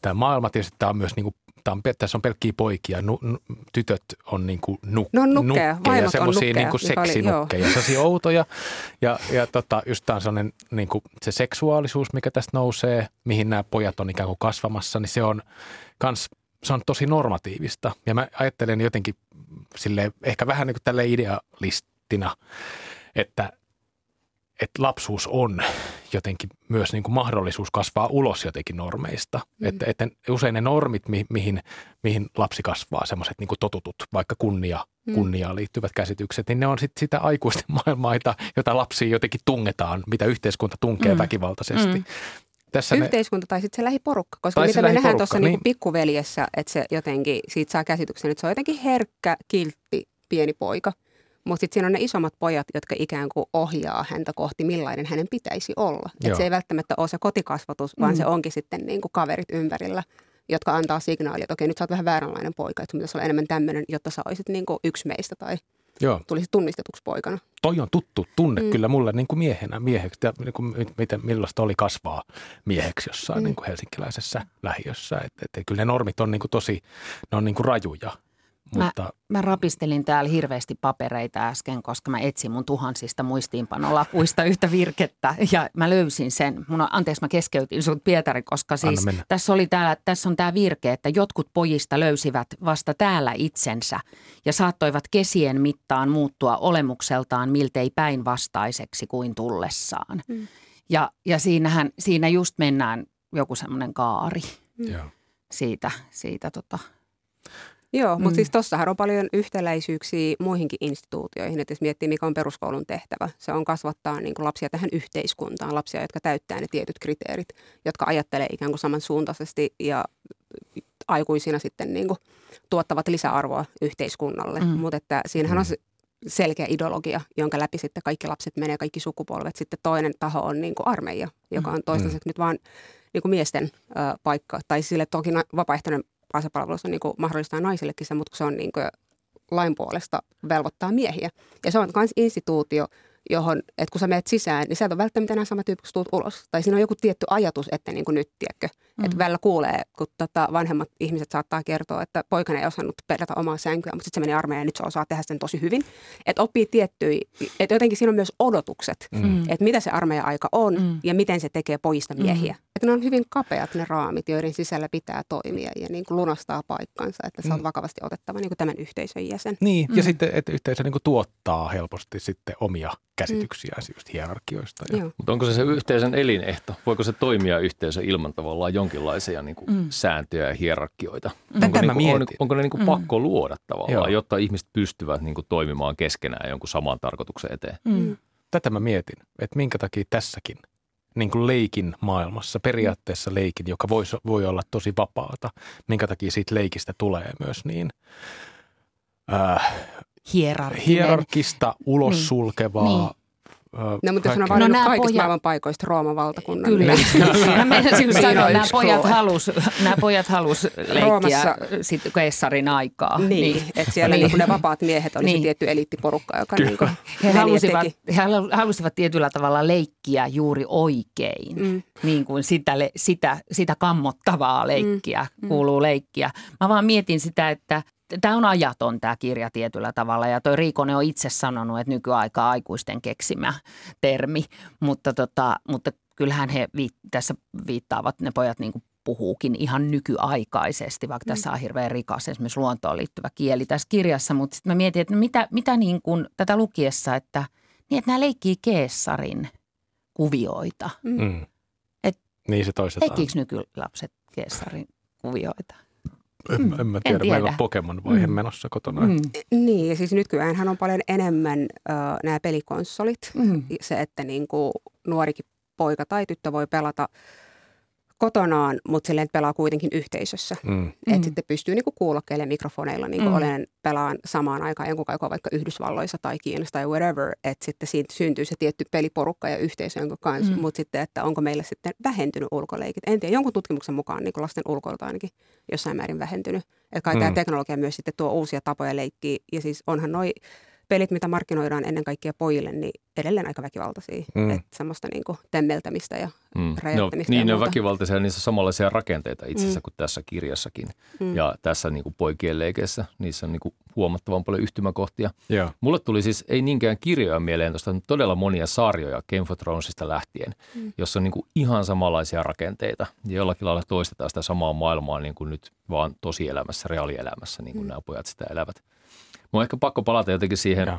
tämä maailma. Tietysti tämä on myös, niin kuin, tämä on, tässä on pelkkiä poikia. Nu, nu, tytöt on niin kuin nuk, no, nukkeja, nukkeja semmoisia niin kuin seksinukkeja, sellaisia outoja. Ja, ja tota, just tämä on sellainen niin kuin se seksuaalisuus, mikä tästä nousee, mihin nämä pojat on ikään kuin kasvamassa, niin se on kans se on tosi normatiivista. Ja mä ajattelen jotenkin sille ehkä vähän niin kuin tälle idealistina, että, että lapsuus on jotenkin myös niin kuin mahdollisuus kasvaa ulos jotenkin normeista. Mm. Että, että usein ne normit, mi, mihin, mihin lapsi kasvaa, semmoiset niin totutut, vaikka kunnia, mm. kunniaan liittyvät käsitykset, niin ne on sit sitä aikuisten (laughs) maailmaa, jota lapsiin jotenkin tungetaan, mitä yhteiskunta tunkee mm. väkivaltaisesti. Mm tässä Yhteiskunta me... tai sitten se lähiporukka, koska mitä me nähdään tuossa niin. niin pikkuveljessä, että se jotenkin, siitä saa käsityksen, että se on jotenkin herkkä, kiltti, pieni poika. Mutta sitten siinä on ne isommat pojat, jotka ikään kuin ohjaa häntä kohti, millainen hänen pitäisi olla. Että se ei välttämättä ole se kotikasvatus, vaan mm. se onkin sitten niin kuin kaverit ympärillä, jotka antaa signaalia, että okei, nyt sä oot vähän vääränlainen poika, että sun pitäisi olla enemmän tämmöinen, jotta sä olisit niin kuin yksi meistä tai – Joo. tulisi tunnistetuksi poikana. Toi on tuttu tunne mm. kyllä mulle niin kuin miehenä, mieheksi, ja niin kuin, miten, millaista oli kasvaa mieheksi jossain mm. niin kuin helsinkiläisessä lähiössä. Et, et, et, kyllä ne normit on niin kuin tosi, ne on niin kuin rajuja. Mä- Mutta Mä rapistelin täällä hirveästi papereita äsken, koska mä etsin mun tuhansista muistiinpanolapuista (laughs) yhtä virkettä ja mä löysin sen. Mun on, anteeksi, mä keskeytin sut Pietari, koska siis tässä, oli täällä, tässä on tämä virke, että jotkut pojista löysivät vasta täällä itsensä ja saattoivat kesien mittaan muuttua olemukseltaan miltei päinvastaiseksi kuin tullessaan. Mm. Ja, ja siinähän, siinä just mennään joku semmoinen kaari joo. siitä, siitä tota, Joo, mutta Mm. siis tossahan on paljon yhtäläisyyksiä muihinkin instituutioihin. Että jos miettii, mikä on peruskoulun tehtävä, se on kasvattaa niin kuin lapsia tähän yhteiskuntaan. Lapsia, jotka täyttää ne tietyt kriteerit, jotka ajattelee ikään kuin samansuuntaisesti ja aikuisina sitten niin kuin tuottavat lisäarvoa yhteiskunnalle. Mm. Mm. Mutta että siinähän Mm. on se selkeä ideologia, jonka läpi sitten kaikki lapset menee, kaikki sukupolvet. Sitten toinen taho on niin kuin armeija, joka on toistaiseksi nyt vaan niin kuin miesten ö, paikka. Tai sille toki vapaaehtoinen asepalvelus on niin kuin mahdollistaa naisillekin se, mutta se on niin kuin lain puolesta velvoittaa miehiä. Ja se on myös instituutio, johon, että kun sä menet sisään, niin sieltä on välttämättä enää sama tyyppi, kun tulet ulos. Tai siinä on joku tietty ajatus, että niin kuin nyt, tiedätkö, mm. että välillä kuulee, kun tota vanhemmat ihmiset saattaa kertoa, että poikana ei osannut pelätä omaa sänkyä, mutta sitten se meni armeijaan ja nyt se osaa tehdä sen tosi hyvin. Että oppii tiettyjä, että jotenkin siinä on myös odotukset, Mm. että mitä se armeija-aika on Mm. ja miten se tekee pojista miehiä. Että ne on hyvin kapeat ne raamit, joiden sisällä pitää toimia ja niin kuin lunastaa paikkansa, että sä oot Mm. vakavasti otettava niin kuin tämän yhteisön jäsen. Niin, Mm. ja sitten, että yhteisö niin kuin tuottaa helposti sitten omia käsityksiä mm. just hierarkioista. Ja. Mutta onko se se yhteisön elinehto? Voiko se toimia yhteisö ilman tavallaan jonkinlaisia niin kuin Mm. sääntöjä ja hierarkioita? Tätä Onko, mä niin kuin, on, mietin. onko ne niin kuin Mm. pakko luoda tavallaan, Joo. jotta ihmiset pystyvät niin kuin toimimaan keskenään jonkun saman tarkoituksen eteen? mm. Tätä mä mietin, että minkä takia tässäkin niin kuin leikin maailmassa, periaatteessa leikin, joka voi, voi olla tosi vapaata, minkä takia siitä leikistä tulee myös niin äh, hierarkkinen. hierarkista, ulos Niin. sulkevaa. Niin. No mutta jos on valinnut nämä kaikista pojat- maailman paikoista Rooman valtakunnan. Kyllä. Niin. (laughs) Mä meinasin just Siinä sanoa, nämä pojat halus, nämä pojat halus leikkiä Roomassa- sit keissarin aikaa. Niin, niin. että siellä Niin. niin. ne vapaat miehet oli Niin. se tietty eliittiporukka, joka Kyllä. niin kuin He halusivat, teki. he halu- halusivat tietyllä tavalla leikkiä juuri oikein, Mm. niin kuin sitä, sitä, sitä kammottavaa leikkiä Mm. kuuluu leikkiä. Mä vaan mietin sitä, että tämä on ajaton tämä kirja tietyllä tavalla ja toi Riikonen on itse sanonut, että nykyaika aikuisten keksimä termi, mutta, tota, mutta kyllähän he viit- tässä viittaavat, ne pojat niin kuin puhuukin ihan nykyaikaisesti, vaikka tässä on hirveän rikas esimerkiksi luontoon liittyvä kieli tässä kirjassa, mutta sitten mä mietin, että mitä, mitä niin kuin tätä lukiessa, että, niin että nämä leikkii keessarin kuvioita. Mm. Et- niin se toistetaan. Leikkiikö nykylapset keessarin kuvioita? En, Mm, en mä en tiedä, meillä tiedä. on Pokemon-vaihe Mm. menossa kotona. Mm. Niin, ja siis nykyään on paljon enemmän äh, nämä pelikonsolit. Mm. Se, että niin kuin nuorikin poika tai tyttö voi pelata kotonaan, mutta silleen että pelaa kuitenkin yhteisössä. Mm. Että sitten pystyy niinku kuulokkeille mikrofoneilla niinku Mm. mm. olen pelaan samaan aikaan jonkun aikaa vaikka Yhdysvalloissa tai Kiinassa tai whatever, että sitten siitä syntyy se tietty peliporukka ja yhteisö jonka kanssa, Mm. mm. mutta sitten, että onko meillä sitten vähentynyt ulkoleikit. En tiedä, jonkun tutkimuksen mukaan niin lasten ulkoilta ainakin jossain määrin vähentynyt. Että kai mm. tämä teknologia myös sitten tuo uusia tapoja leikkiä ja siis onhan noi pelit, mitä markkinoidaan ennen kaikkea pojille, niin edelleen aika väkivaltaisia. Mm. Että semmoista niinku temmeltämistä ja Mm. Ne on, Räjäyttämistä niin, ja ne on väkivaltaisia, niissä on samanlaisia rakenteita itse asiassa Mm. kuin tässä kirjassakin. Mm. Ja tässä niin kuin poikien leikeissä, niissä on niin kuin huomattavan paljon yhtymäkohtia. Joo. Mulle tuli siis ei niinkään kirjoja mieleen tuosta, mutta todella monia sarjoja Game of Thronesista lähtien, mm. jossa on niin kuin ihan samanlaisia rakenteita. Ja jollakin lailla toistetaan sitä samaa maailmaa niin kuin nyt vaan tosielämässä, reaalielämässä, niin kuin mm. nämä pojat sitä elävät. Mun on ehkä pakko palata jotenkin siihen, Joo.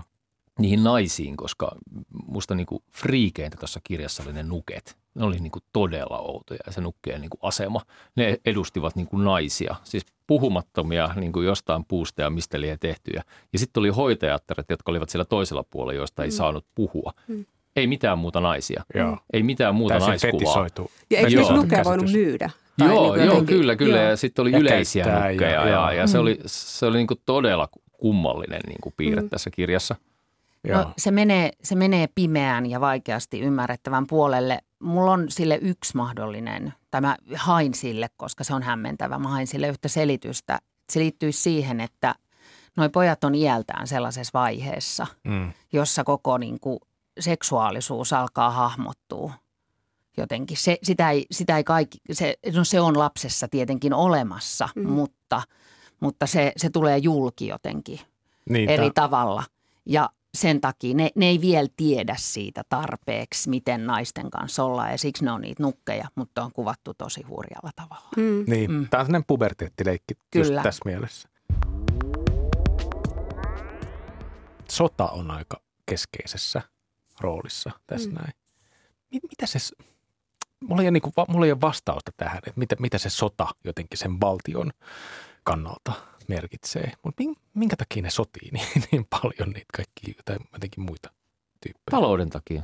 niihin naisiin, koska musta niin kuin friikeintä tuossa kirjassa oli ne nuket. Ne oli niin kuin todella outoja ja se nukkeen niin kuin asema. Ne edustivat niin kuin naisia, siis puhumattomia niin kuin jostain puusta ja mistä liian tehtyjä. Ja sitten oli hoitajattaret, jotka olivat siellä toisella puolella, joista ei Mm. saanut puhua. Mm. Ei mitään muuta naisia. Joo. Ei mitään muuta Täysin naiskuvaa. fetisoitu. Ja eikö myös nukkeja voinut myydä? Joo, niin joo, jotenkin- kyllä, kyllä. Joo. Ja sitten oli Ja yleisiä käyttää ja- nukkeja ja, ja, joo. se Mm. oli, se oli niin todella kummallinen niin kuin piirre Mm. tässä kirjassa. Joo. No, se, menee, se menee pimeään ja vaikeasti ymmärrettävän puolelle. Mulla on sille yksi mahdollinen, tai mä hain sille, koska se on hämmentävä. Mä hain sille yhtä selitystä. Se liittyy siihen, että noi pojat on iältään sellaisessa vaiheessa, Mm. jossa koko niin kuin, seksuaalisuus alkaa hahmottua jotenkin. Se, sitä, ei, sitä ei kaikki, se, no se on lapsessa tietenkin olemassa, Mm. mutta, mutta se, se tulee julki jotenkin Niin, eri tää- tavalla. Ja sen takia ne, ne ei vielä tiedä siitä tarpeeksi, miten naisten kanssa ollaan ja siksi ne on niitä nukkeja, mutta on kuvattu tosi hurjalla tavalla. Mm. Niin, Mm. tämä on sellainen puberteettileikki just Kyllä. tässä mielessä. Sota on aika keskeisessä roolissa tässä Mm. näin. Mi- Mitä se, mulla ei, ole va- mulla ei ole vastausta tähän, että mitä, mitä se sota jotenkin sen valtion kannalta merkitsee. Mutta minkä takia ne sotii (laughs) niin, niin paljon niitä kaikki tai jotenkin muita tyyppejä? Talouden takia.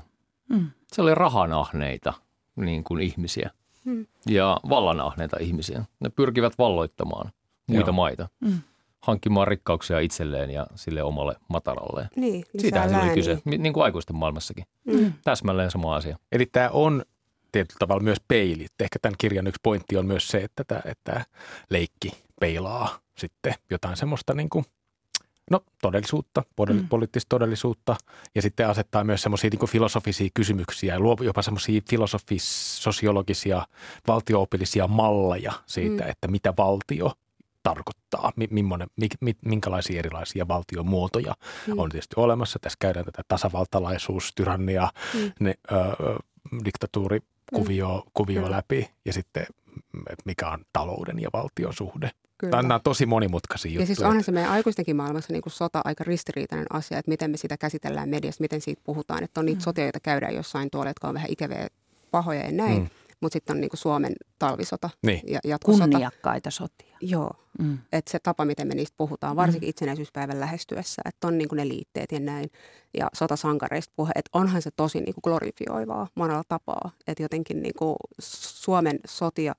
Mm. Se oli rahanahneita niin kuin ihmisiä Mm. ja vallanahneita ihmisiä. Ne pyrkivät valloittamaan muita Joo. maita, Mm. hankkimaan rikkauksia itselleen ja sille omalle mataralleen. Niin, Siitähän siinä oli kyse, niin kuin aikuisten maailmassakin. Mm. Täsmälleen sama asia. Eli tämä on tietyllä tavalla myös peili. Ehkä tämän kirjan yksi pointti on myös se, että tämä, että tämä leikki peilaa sitten jotain semmoista niin kuin, no, todellisuutta, poli- Mm. poliittista todellisuutta ja sitten asettaa myös semmoisia niin filosofisia kysymyksiä ja luo jopa semmoisia filosofis, sosiologisia, valtioopillisia malleja siitä, Mm. että mitä valtio tarkoittaa, mi- millainen, mi- mi- minkälaisia erilaisia valtiomuotoja Mm. on tietysti olemassa. Tässä käydään tätä tasavaltalaisuus, tyrannia, Mm. ne, ö, diktatuurikuvio kuvio Kyllä. läpi ja sitten että mikä on talouden ja valtion suhde. Kyllä. Nämä on tosi monimutkaisia juttuja. Ja siis onhan se meidän aikuistenkin maailmassa niin kuin sota aika ristiriitainen asia, että miten me sitä käsitellään mediassa, miten siitä puhutaan. Että on niitä Mm. sotia, joita käydään jossain tuolla, jotka on vähän ikäviä, pahoja ja näin. Mm. Mm. Mutta sitten on niin kuin Suomen talvisota Niin. ja jatkosota. Kunniakkaita sotia. Joo, Mm. että se tapa, miten me niistä puhutaan, varsinkin itsenäisyyspäivän lähestyessä, että on niin kuin ne liitteet ja näin. Ja sotasankareista puhe, että onhan se tosi niin kuin glorifioivaa monella tapaa. Että jotenkin niin kuin Suomen sotia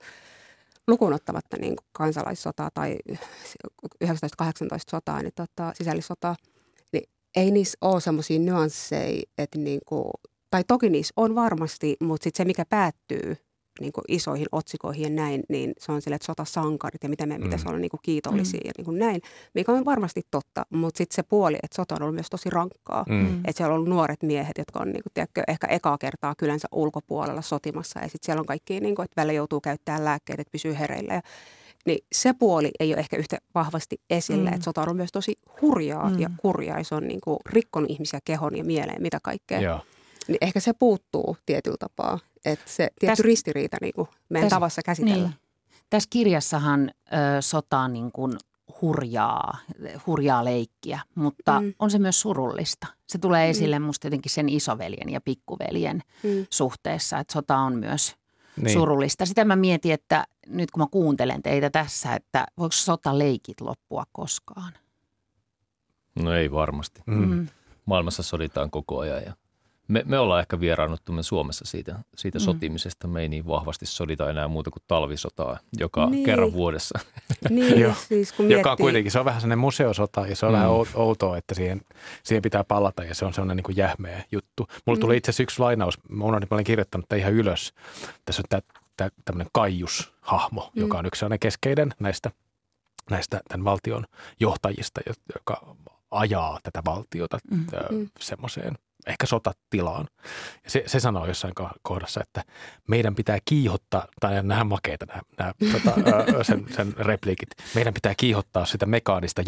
lukuun ottamatta niin kansalaissotaa tai 1918 sotaa, niin tota, sisällissotaa, niin ei niissä ole semmoisia nyansseja, että niin kuin, tai toki niissä on varmasti, mutta sitten se, mikä päättyy niin kuin isoihin otsikoihin ja näin, niin se on sille, että sotasankarit ja miten meidän Mm. pitäisi olla niin kuin kiitollisia ja niin kuin näin, mikä on varmasti totta, mutta sitten se puoli, että sota on ollut myös tosi rankkaa. Mm. Että siellä on ollut nuoret miehet, jotka on niin kuin, tiedätkö, ehkä ekaa kertaa kylänsä ulkopuolella sotimassa ja sitten siellä on kaikki, niin kuin, että välillä joutuu käyttämään lääkkeitä, että pysyy hereillä. Ja, niin se puoli ei ole ehkä yhtä vahvasti esillä, Mm. että sota on ollut myös tosi hurjaa Mm. ja kurjaa ja se on niin kuin, rikkonut ihmisiä kehon ja mieleen, mitä kaikkea. Joo. Niin ehkä se puuttuu tietyllä tapaa, että se tietty Täs- ristiriita niin kuin meidän täs- tavassa käsitellä. Niin. Tässä kirjassahan ö, sota on niin kuin hurjaa, hurjaa leikkiä, mutta Mm. mm. on se myös surullista. Se tulee Mm. esille musta jotenkin sen isoveljen ja pikkuveljen Mm. suhteessa, että sota on myös Niin. niin. surullista. Sitä mä mietin, että nyt kun mä kuuntelen teitä tässä, että voiko sotaleikit loppua koskaan? No ei varmasti. Mm. Maailmassa soditaan koko ajan ja me, me ollaan ehkä vieraannuttu me Suomessa siitä, siitä Mm. sotimisesta. Me ei niin vahvasti sodita enää muuta kuin talvisotaa joka Niin. kerran vuodessa. (laughs) Niin, siis kun Joka on kuitenkin, se on vähän sellainen museosota ja se on Mm. vähän ou- outoa, että siihen, siihen pitää palata ja se on sellainen niin kuin jähmeä juttu. Mulla Mm. tuli itse asiassa yksi lainaus, mä unohdin, mä olin kirjoittanut tämän ihan ylös. Tässä on tämä, tämmöinen Kaius-hahmo, Mm. joka on yksi sellainen keskeinen näistä, näistä tämän valtion johtajista, jo- joka ajaa tätä valtiota Mm. Mm. semmoiseen ehkä sotatilaan. Ja se, se sanoo jossain ko- kohdassa, että meidän pitää kiihottaa, tai nämä makeita nämä, nämä tota, sen, sen repliikit, meidän pitää kiihottaa sitä mekaanista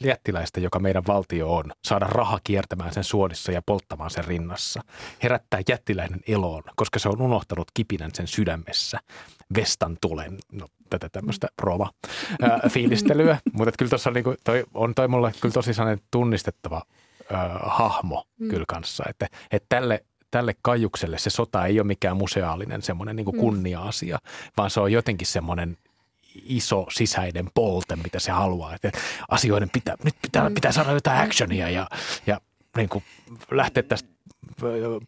jättiläistä, joka meidän valtio on, saada raha kiertämään sen suodissa ja polttamaan sen rinnassa, herättää jättiläinen eloon, koska se on unohtanut kipinän sen sydämessä, vestan tulen, no tätä tämmöistä roma ää, fiilistelyä, mutta kyllä tuossa on, niinku, toi, on toi mulle kyllä tosi tunnistettava hahmo Mm. kyllä kanssa, että, että tälle, tälle kajukselle se sota ei ole mikään museaalinen semmoinen niin Mm. kunnia-asia, vaan se on jotenkin semmoinen iso sisäinen polte, mitä se haluaa. Että asioiden pitää, nyt pitää, Mm. pitää saada jotain actionia ja, ja niin kuin lähteä tästä,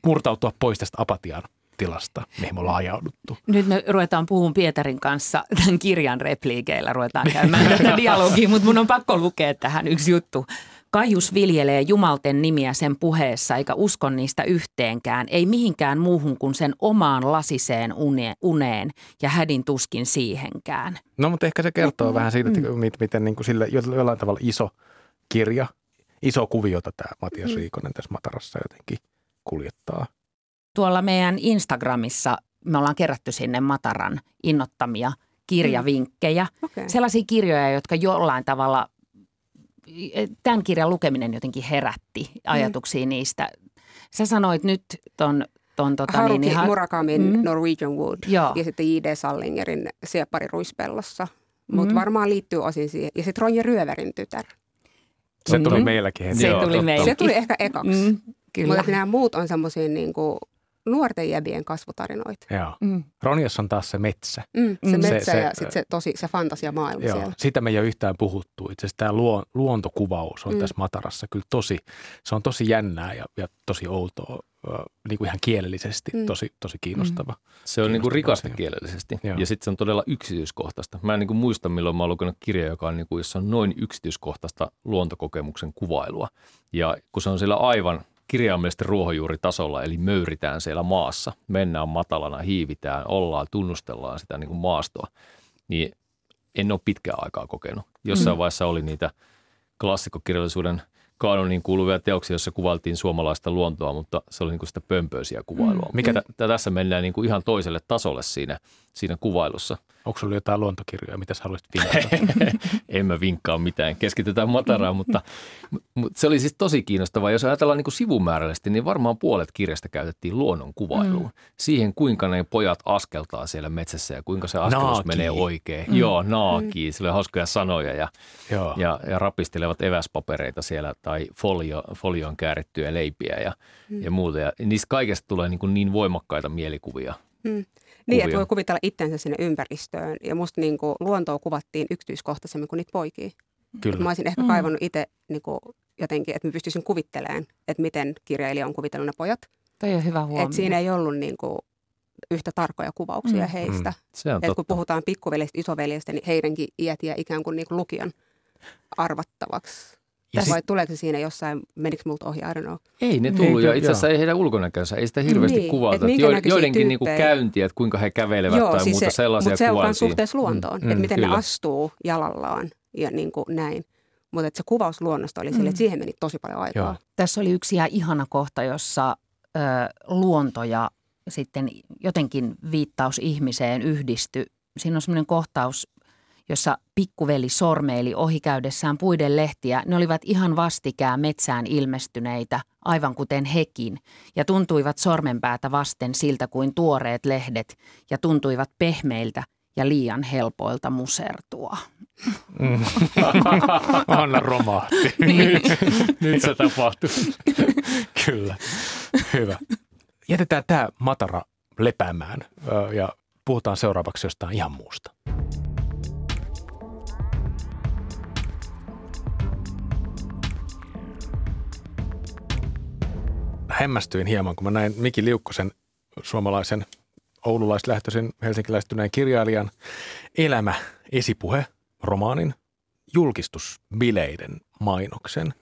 murtautua pois tästä apatian tilasta, mihin me ollaan ajauduttu. Nyt me ruvetaan puhumaan Pietarin kanssa tämän kirjan repliikeillä, ruvetaan (laughs) käymään tätä dialogia, mutta mun on pakko lukea tähän yksi juttu. Kaius viljelee jumalten nimiä sen puheessa eikä usko niistä yhteenkään, ei mihinkään muuhun kuin sen omaan lasiseen une- uneen ja hädin tuskin siihenkään. No mutta ehkä se kertoo Mm. vähän siitä, että Mm. miten, niin kuin sille, jo- jollain tavalla iso kirja, iso kuviota tämä Matias Mm. Riikonen tässä Matarassa jotenkin kuljettaa. Tuolla meidän Instagramissa me ollaan kerätty sinne Mataran innottamia kirjavinkkejä. Okay. Sellaisia kirjoja, jotka jollain tavalla, tämän kirjan lukeminen jotenkin herätti ajatuksia mm. niistä. Sä sanoit nyt ton, ton tota, Haruki niin, ihan- Murakamin Mm. Norwegian Wood Joo. ja sitten J.D. Sallingerin Sieppari Ruispellossa. Mutta Mm. varmaan liittyy osin siihen. Ja sitten Ronja Ryöverin tytär. Se tuli Mhm. meilläkin heti. Se Joo, tuli meille. Se tuli ehkä ekaksi. Mm, kyllä. Mutta nämä muut on semmoisia niinku nuorten jäbien kasvutarinoita. Joo. Mm. Ronjassa on taas se metsä. Mm, se Mm. metsä Se- se- ja sitten se, tosi, se fantasiamaailma Joo, siellä. sitä me ei ole yhtään puhuttu. Itse asiassa tämä luo, luontokuvaus on Mm. mm. tässä Matarassa kyllä tosi, se on tosi jännää ja, ja tosi outoa, niin kuin ihan kielellisesti Mm. tosi, tosi kiinnostava. Se on niin kuin rikasta asia. kielellisesti Joo. ja sitten se on todella yksityiskohtaista. Mä en niin kuin muista, milloin mä oon lukenut kirja, joka on niin kuin, jossa on noin yksityiskohtaista luontokokemuksen kuvailua. Ja kun se on siellä aivan kirjaimellisesti ruohonjuuritasolla, eli möyritään siellä maassa, mennään matalana, hiivitään, ollaan, tunnustellaan sitä niin kuin maastoa, niin en ole pitkään aikaa kokenut. Jossain mm. vaiheessa oli niitä klassikkokirjallisuuden kaanoniin kuuluvia teoksia, joissa kuvailtiin suomalaista luontoa, mutta se oli niin kuin sitä pömpöisiä kuvailua. Mm. Mikä- Mikä t- tässä mennään niin kuin ihan toiselle tasolle siinä, siinä kuvailussa. Onko sulla jotain luontokirjoja, mitä sä haluaisit vinkata? (laughs) en mä vinkkaa mitään, keskitytään mataraan, (laughs) mutta, mutta se oli siis tosi kiinnostavaa. Jos ajatellaan niin kuin sivumäärällisesti, niin varmaan puolet kirjasta käytettiin luonnon kuvailuun. Mm. Siihen, kuinka ne pojat askeltaa siellä metsässä ja kuinka se askelus Naakii. menee oikein. Mm. Joo, naakii. Sillä on hauskoja sanoja ja, Joo. ja, ja rapistelevat eväspapereita siellä tai folio, folioon käärittyjä leipiä ja, mm. ja muuta. Ja niistä kaikesta tulee niin, kuin niin voimakkaita mielikuvia. Mm. Niin, että voi kuvitella itsensä sinne ympäristöön. Ja musta niinku luontoa kuvattiin yksityiskohtaisemmin kuin niitä poikia. Kyllä. Mä olisin ehkä Mm. mm. kaivannut itse niinku jotenkin, että mä pystyisin kuvittelemaan, että miten kirjailija on kuvitellut ne pojat. Toi on hyvä huomio. Että siinä ei ollut niinku yhtä tarkkoja kuvauksia Mm. mm. heistä. Se on Et kun puhutaan pikkuveljestä, isoveljestä, niin heidänkin iät jää ikään kuin, niinku lukijan arvattavaksi. Ja sit- Vai tuleeko se siinä jossain, menikö multa ohi, I don't know. Ei ne Ei tullut ja itse asiassa joo. ei heidän ulkonäkönsä, ei sitä hirveästi Niin, kuvata. et näköisiä joidenkin niinku käyntiä, että kuinka he kävelevät tai muuta siis se, sellaisia mutta se on myös suhteessa luontoon, Mm, mm, että miten kyllä. ne astuu jalallaan ja niin kuin näin. Mutta se kuvaus luonnosta oli sille, Mm. että siihen meni tosi paljon aikaa. Joo. Tässä oli yksi ihan ihana kohta, jossa ö, luonto ja sitten jotenkin viittaus ihmiseen yhdisty. Siinä on semmoinen kohtaus, jossa pikkuveli sormeili ohikäydessään puiden lehtiä. Ne olivat ihan vastikään metsään ilmestyneitä, aivan kuten hekin, ja tuntuivat sormenpäätä vasten siltä kuin tuoreet lehdet, ja tuntuivat pehmeiltä ja liian helpoilta musertua. Mm. (laughs) Anna romahti. (laughs) Nyt se tapahtui. Kyllä. Hyvä. Jätetään tämä matara lepäämään ja puhutaan seuraavaksi jostain ihan muusta. Hämmästyin hieman, kun mä näin Miki Liukkosen suomalaisen oululaislähtöisen helsinkiläistyneen kirjailijan elämä esipuhe romaanin julkistusbileiden mainoksen.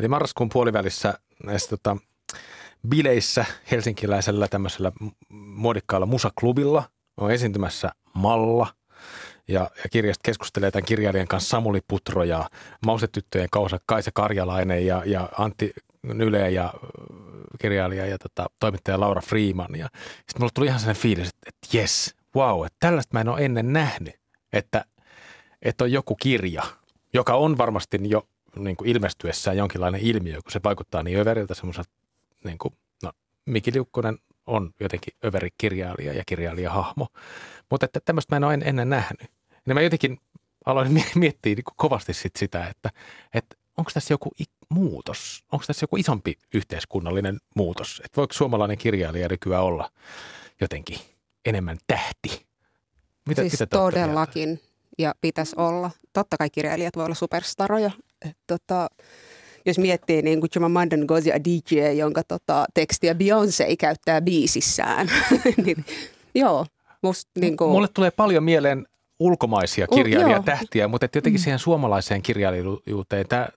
Eli marraskuun puolivälissä näissä tota, bileissä helsinkiläisellä tämmöisellä muodikkaalla musaklubilla on esiintymässä Malla. Ja, ja kirjasta keskustelee tämän kirjailijan kanssa Samuli Putro ja Mausetyttöjen kausa Kaisa Karjalainen ja, ja Antti Nyle ja ö, kirjailija ja tota, toimittaja Laura Freeman. Ja sitten mulle tuli ihan sellainen fiilis, että, että jes, wow, että tällaista mä en ole ennen nähnyt, että, että on joku kirja, joka on varmasti jo niin kuin ilmestyessään jonkinlainen ilmiö, kun se vaikuttaa niin överiltä semmoiselta, niin kuin, no Miki Liukkonen on jotenkin överi kirjailija ja kirjailijahahmo, mutta että tämmöistä mä en ole en- ennen nähnyt. Ja mä jotenkin aloin mie- (laughs) miettiä niin kovasti sit sitä, että, että onko tässä joku muutos, onko tässä joku isompi yhteiskunnallinen muutos, että voiko suomalainen kirjailija nykyään olla jotenkin enemmän tähti? Mitä, siis mitä olette mieltä? todellakin. Ja pitäisi olla. Totta kai kirjailijat voi olla superstaroja. Et tota, jos miettii niin kuin Chimamanda Ngozi Adichie, jonka tota, tekstiä Beyoncé käyttää biisissään, (laughs) niin joo, musta niin kuin, Mulle tulee paljon mieleen ulkomaisia U- kirjailijatähtiä, mutta jotenkin siihen suomalaiseen kirjailijuuteen tää,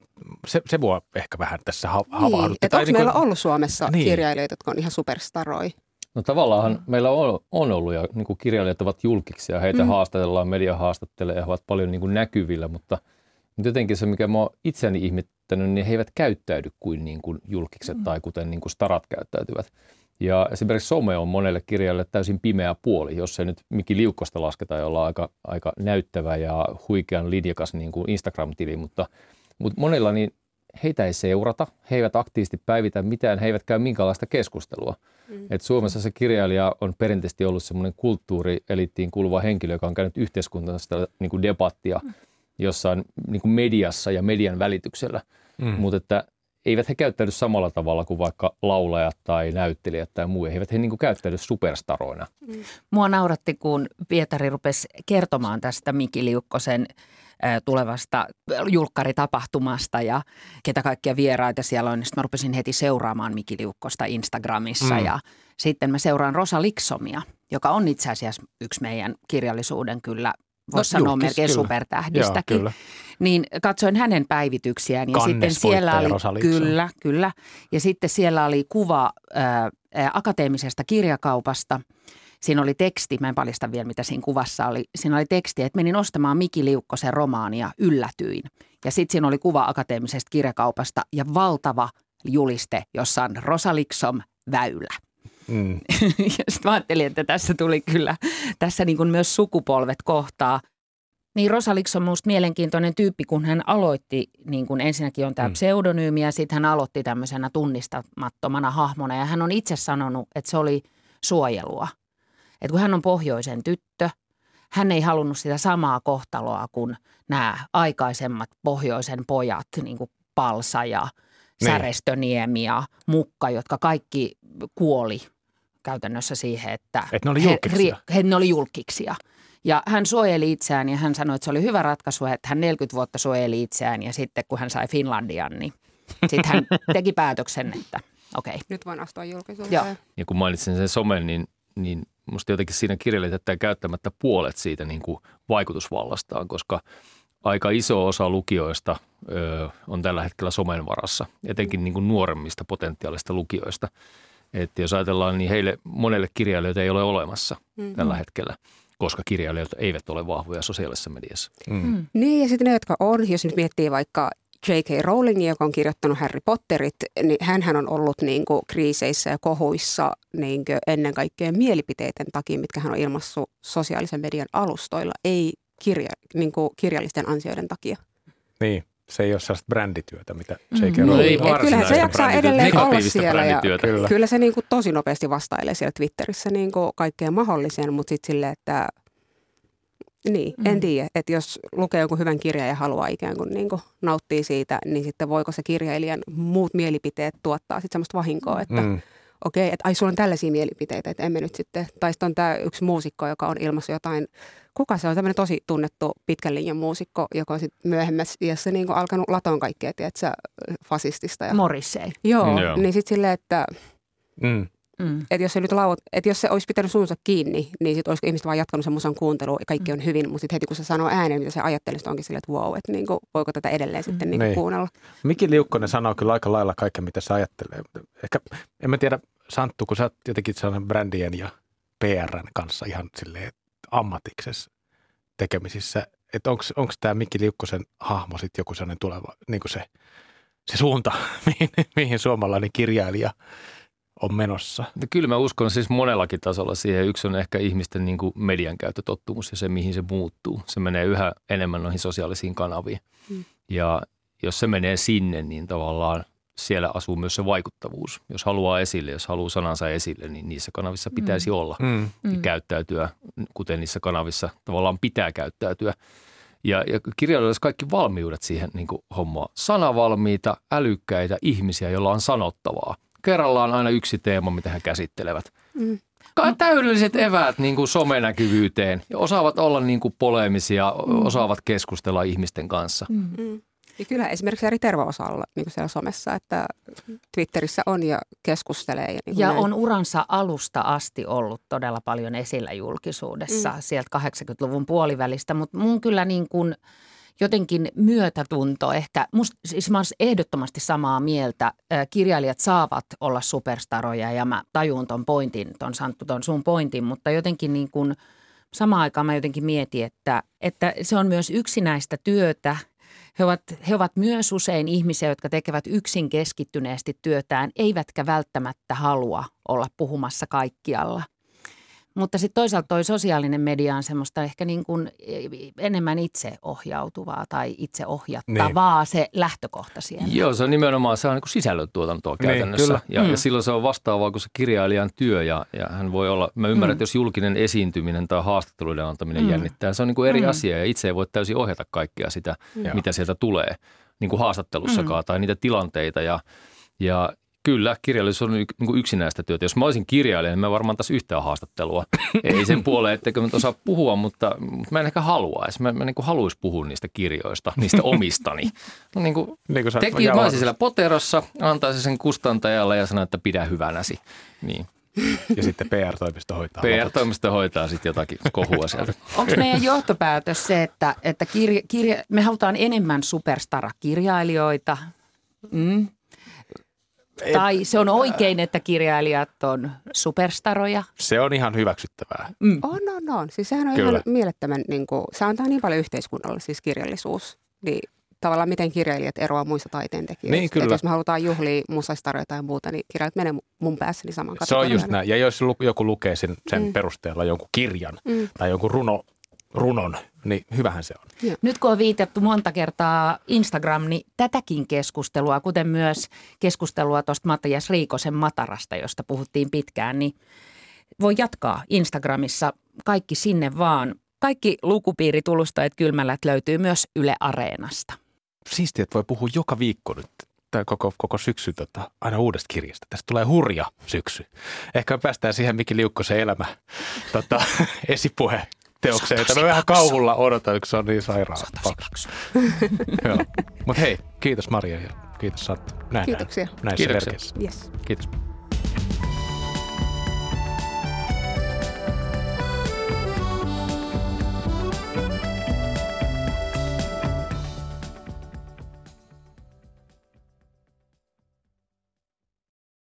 se, se mua ehkä vähän tässä ha- niin, havahdutti. että Tai onko niinku- meillä ollut Suomessa Niin. niin. kirjailijoita, jotka on ihan superstaroja? No tavallaan meillä on, on ollut ja niin kuin kirjailijat ovat julkiksi ja heitä mm. Mm. haastatellaan, media haastattelee ja he ovat paljon niin kuin näkyvillä, mutta, mutta jotenkin se, mikä mä oon itseäni ihmettänyt, niin he eivät käyttäydy kuin, niin kuin julkikset mm. tai kuten niin kuin starat käyttäytyvät. Ja esimerkiksi some on monelle kirjalle täysin pimeä puoli, jos se nyt Miki Liukkosta lasketaan, jolla on aika, aika näyttävä ja huikean linjakas niin kuin Instagram-tili, mutta, mutta monilla niin heitä ei seurata, he eivät aktiivisesti päivitä mitään, he eivät käy minkäänlaista keskustelua. Mm. Et Suomessa se kirjailija on perinteisesti ollut semmoinen kulttuurielittiin kuuluva henkilö, joka on käynyt yhteiskunnallista niin kuin debattia mm. jossain niin kuin mediassa ja median välityksellä. Mm. Mutta että eivät he käyttäydy samalla tavalla kuin vaikka laulajat tai näyttelijät tai muu. Eivät he niin kuin käyttäydy superstaroina. Mm. Mua nauratti, kun Pietari rupesi kertomaan tästä Miki Liukkosen tulevasta julkkaritapahtumasta ja ketä kaikkia vieraita siellä on. Sitten mä rupesin heti seuraamaan Miki Liukkosta Instagramissa mm. ja sitten mä seuraan Rosa Liksomia, joka on itse asiassa yksi meidän kirjallisuuden kyllä voisi no, sanoa julkis, melkein kyllä. supertähdistäkin. Joo, kyllä. Niin katsoin hänen päivityksiään ja Kannes sitten siellä oli, kyllä, kyllä. Ja sitten siellä oli kuva ää, akateemisesta kirjakaupasta – siinä oli teksti, mä en paljasta vielä mitä siinä kuvassa oli, siinä oli teksti, että menin ostamaan Miki Liukkosen romaania, yllätyin. Ja sitten siinä oli kuva akateemisesta kirjakaupasta ja valtava juliste, jossa on Rosaliksom väylä. Mm. (laughs) ja sitten ajattelin, että tässä tuli kyllä, tässä niin kuin myös sukupolvet kohtaa. Niin Rosalix on minusta mielenkiintoinen tyyppi, kun hän aloitti, niin kuin ensinnäkin on tämä mm. pseudonyymi ja sitten hän aloitti tämmöisenä tunnistamattomana hahmona. Ja hän on itse sanonut, että se oli suojelua. Että kun hän on pohjoisen tyttö, hän ei halunnut sitä samaa kohtaloa kuin nämä aikaisemmat pohjoisen pojat, niin kuin Palsa ja niin. Särestöniemi ja Mukka, jotka kaikki kuoli käytännössä siihen, että Et ne oli julkiksia. He, he, ne oli julkiksia. Ja hän suojeli itseään ja hän sanoi, että se oli hyvä ratkaisu, että hän 40 vuotta suojeli itseään ja sitten kun hän sai Finlandian, niin sitten hän (laughs) teki päätöksen, että okei. Okay. Nyt voin astua julkisuuteen. Ja kun mainitsin sen somen, niin, niin musta jotenkin siinä kirjalle jättää käyttämättä puolet siitä niin kuin vaikutusvallastaan, koska aika iso osa lukijoista ö, on tällä hetkellä somen varassa, etenkin niin kuin nuoremmista potentiaalista lukijoista. Että jos ajatellaan, niin heille monelle kirjailijoita ei ole olemassa mm-hmm. tällä hetkellä koska kirjailijat eivät ole vahvoja sosiaalisessa mediassa. Mm. Mm. Niin ja sitten ne, jotka on, jos nyt miettii vaikka J.K. Rowling, joka on kirjoittanut Harry Potterit, niin hän on ollut niin kuin kriiseissä ja kohuissa niin kuin ennen kaikkea mielipiteiden takia, mitkä hän on ilmassut sosiaalisen median alustoilla, ei kirja, niin kuin kirjallisten ansioiden takia. Niin, se ei ole sellaista brändityötä, mitä J.K. Mm. No, ei kyllähän se jaksaa edelleen olla siellä ja kyllä, kyllä se niin kuin tosi nopeasti vastailee siellä Twitterissä niin kuin kaikkeen mahdolliseen, mutta sitten silleen, että niin, mm. en tiedä, että jos lukee jonkun hyvän kirjan ja haluaa ikään kuin, niin kuin nauttia siitä, niin sitten voiko se kirjailijan muut mielipiteet tuottaa sitten semmoista vahinkoa, että mm. Okei, okay, että ai sulla on tällaisia mielipiteitä, että emme nyt sitten, tai sitten on tämä yksi muusikko, joka on ilmassa jotain, kuka se on, tämmöinen tosi tunnettu pitkän linjan muusikko, joka on sitten myöhemmässä iässä niin alkanut latoon kaikkea, tiedätkö, fasistista. Ja, Morrissey. Joo, joo. niin sitten silleen, että mm. Mm. Että jos se nyt lauot, että jos se olisi pitänyt suunsa kiinni, niin sitten olisiko ihmiset vaan jatkanut sen musan kuuntelua ja kaikki on hyvin, mutta sitten heti kun se sanoo ääneen, mitä se ajattelee, onkin silleen, että wow, että niinku, voiko tätä edelleen sitten mm. niinku niin. kuunnella. Miki Liukkonen sanoo kyllä aika lailla kaiken, mitä se ajattelee. Ehkä, en mä tiedä, Santtu, kun sä oot jotenkin sellainen brändien ja PRn kanssa ihan silleen ammatiksessa tekemisissä, että onko tämä Mikki Liukkosen hahmo sitten joku sellainen tuleva, niin kuin se, se suunta, (laughs) mihin, mihin suomalainen kirjailija – on menossa? No kyllä mä uskon siis monellakin tasolla siihen. Yksi on ehkä ihmisten niin kuin median käyttötottumus ja se, mihin se muuttuu. Se menee yhä enemmän noihin sosiaalisiin kanaviin. Mm. Ja jos se menee sinne, niin tavallaan siellä asuu myös se vaikuttavuus. Jos haluaa esille, jos haluaa sanansa esille, niin niissä kanavissa pitäisi mm. olla mm. ja mm. käyttäytyä, kuten niissä kanavissa tavallaan pitää käyttäytyä. Ja, ja kirjailijoilla olisi kaikki valmiudet siihen niin hommaan. Sanavalmiita, älykkäitä ihmisiä, joilla on sanottavaa – kerrallaan aina yksi teema, mitä he käsittelevät. Mm. Täydelliset eväät niin kuin somenäkyvyyteen ja osaavat olla niin kuin poleemisia, mm. osaavat keskustella ihmisten kanssa. Mm. Mm. Ja kyllä esimerkiksi eri Tervo osaa olla niin kuin siellä somessa, että Twitterissä on ja keskustelee. Ja, niin ja on uransa alusta asti ollut todella paljon esillä julkisuudessa mm. sieltä 80-luvun puolivälistä, mutta mun kyllä niin kuin – jotenkin myötätunto ehkä. Musta, siis mä olen ehdottomasti samaa mieltä. Kirjailijat saavat olla superstaroja ja mä tajun ton pointin, ton Santtu, ton sun pointin, mutta jotenkin niin kuin samaan aikaan mä jotenkin mietin, että, että se on myös yksinäistä työtä He ovat, he ovat myös usein ihmisiä, jotka tekevät yksin keskittyneesti työtään, eivätkä välttämättä halua olla puhumassa kaikkialla – mutta sitten toisaalta toi sosiaalinen media on semmoista ehkä niin kuin enemmän itseohjautuvaa tai itseohjattavaa niin. se lähtökohta siellä. Joo, se on nimenomaan se on niin kuin sisällöntuotantoa niin, käytännössä. Kyllä. Ja, mm. ja silloin se on vastaavaa kuin se kirjailijan työ ja, ja hän voi olla, mä ymmärrän, mm. että jos julkinen esiintyminen tai haastatteluiden antaminen mm. jännittää, se on niin kuin eri mm. asia ja itse ei voi täysin ohjata kaikkea sitä, mm. mitä sieltä tulee niin kuin haastattelussakaan mm. tai niitä tilanteita ja, ja Kyllä, kirjallisuus on niin yksinäistä työtä. Jos mä olisin kirjailija, niin mä varmaan taas yhtään haastattelua. (laughs) Ei sen puoleen, etteikö mä osaa puhua, mutta, mutta mä en ehkä haluaisi. Mä, mä niin haluaisin puhua niistä kirjoista, niistä (laughs) omistani. No niin kuin, niin kuin teki, mä olisin siellä poterossa, antaisin sen kustantajalle ja sanoin, että pidä hyvänäsi. Niin. (laughs) Ja sitten PR-toimisto hoitaa. PR-toimisto hoitaa sitten jotakin kohua sieltä. Onko meidän johtopäätös se, että, että kirja, kirja, me halutaan enemmän superstara-kirjailijoita, mm, tai se on oikein, että kirjailijat on superstaroja. Se on ihan hyväksyttävää. Mm. On, on, on. Siis sehän on Kyllä. ihan mielettömän, niin kuin, se antaa niin paljon yhteiskunnalle siis kirjallisuus. Niin tavallaan miten kirjailijat eroavat muista taiteentekijöistä. Niin, kyllä. Et jos me halutaan juhlia musastaroja tai muuta, niin kirjailijat menee mun päässäni saman Se on just näin. Ja jos joku lukee sen, sen mm. perusteella jonkun kirjan mm. tai jonkun runo, runon, niin hyvähän se on. Nyt kun on viitattu monta kertaa Instagram, niin tätäkin keskustelua, kuten myös keskustelua tuosta Matias Riikosen Matarasta, josta puhuttiin pitkään, niin voi jatkaa Instagramissa kaikki sinne vaan. Kaikki lukupiiritulustajat kylmälät löytyy myös Yle Areenasta. Siistiä, että voi puhua joka viikko nyt tai koko, koko syksy tota, aina uudesta kirjasta. Tästä tulee hurja syksy. Ehkä me päästään siihen Mikki Liukkosen elämä tota, (laughs) esipuhe teokseen, että mä vähän kauhulla odotan, kun se on niin sairaan paksu. (laughs) Mutta hei, kiitos Maria ja kiitos Santtu. Näin, Kiitoksia. Näin, näissä Kiitoksia. Yes. Kiitos.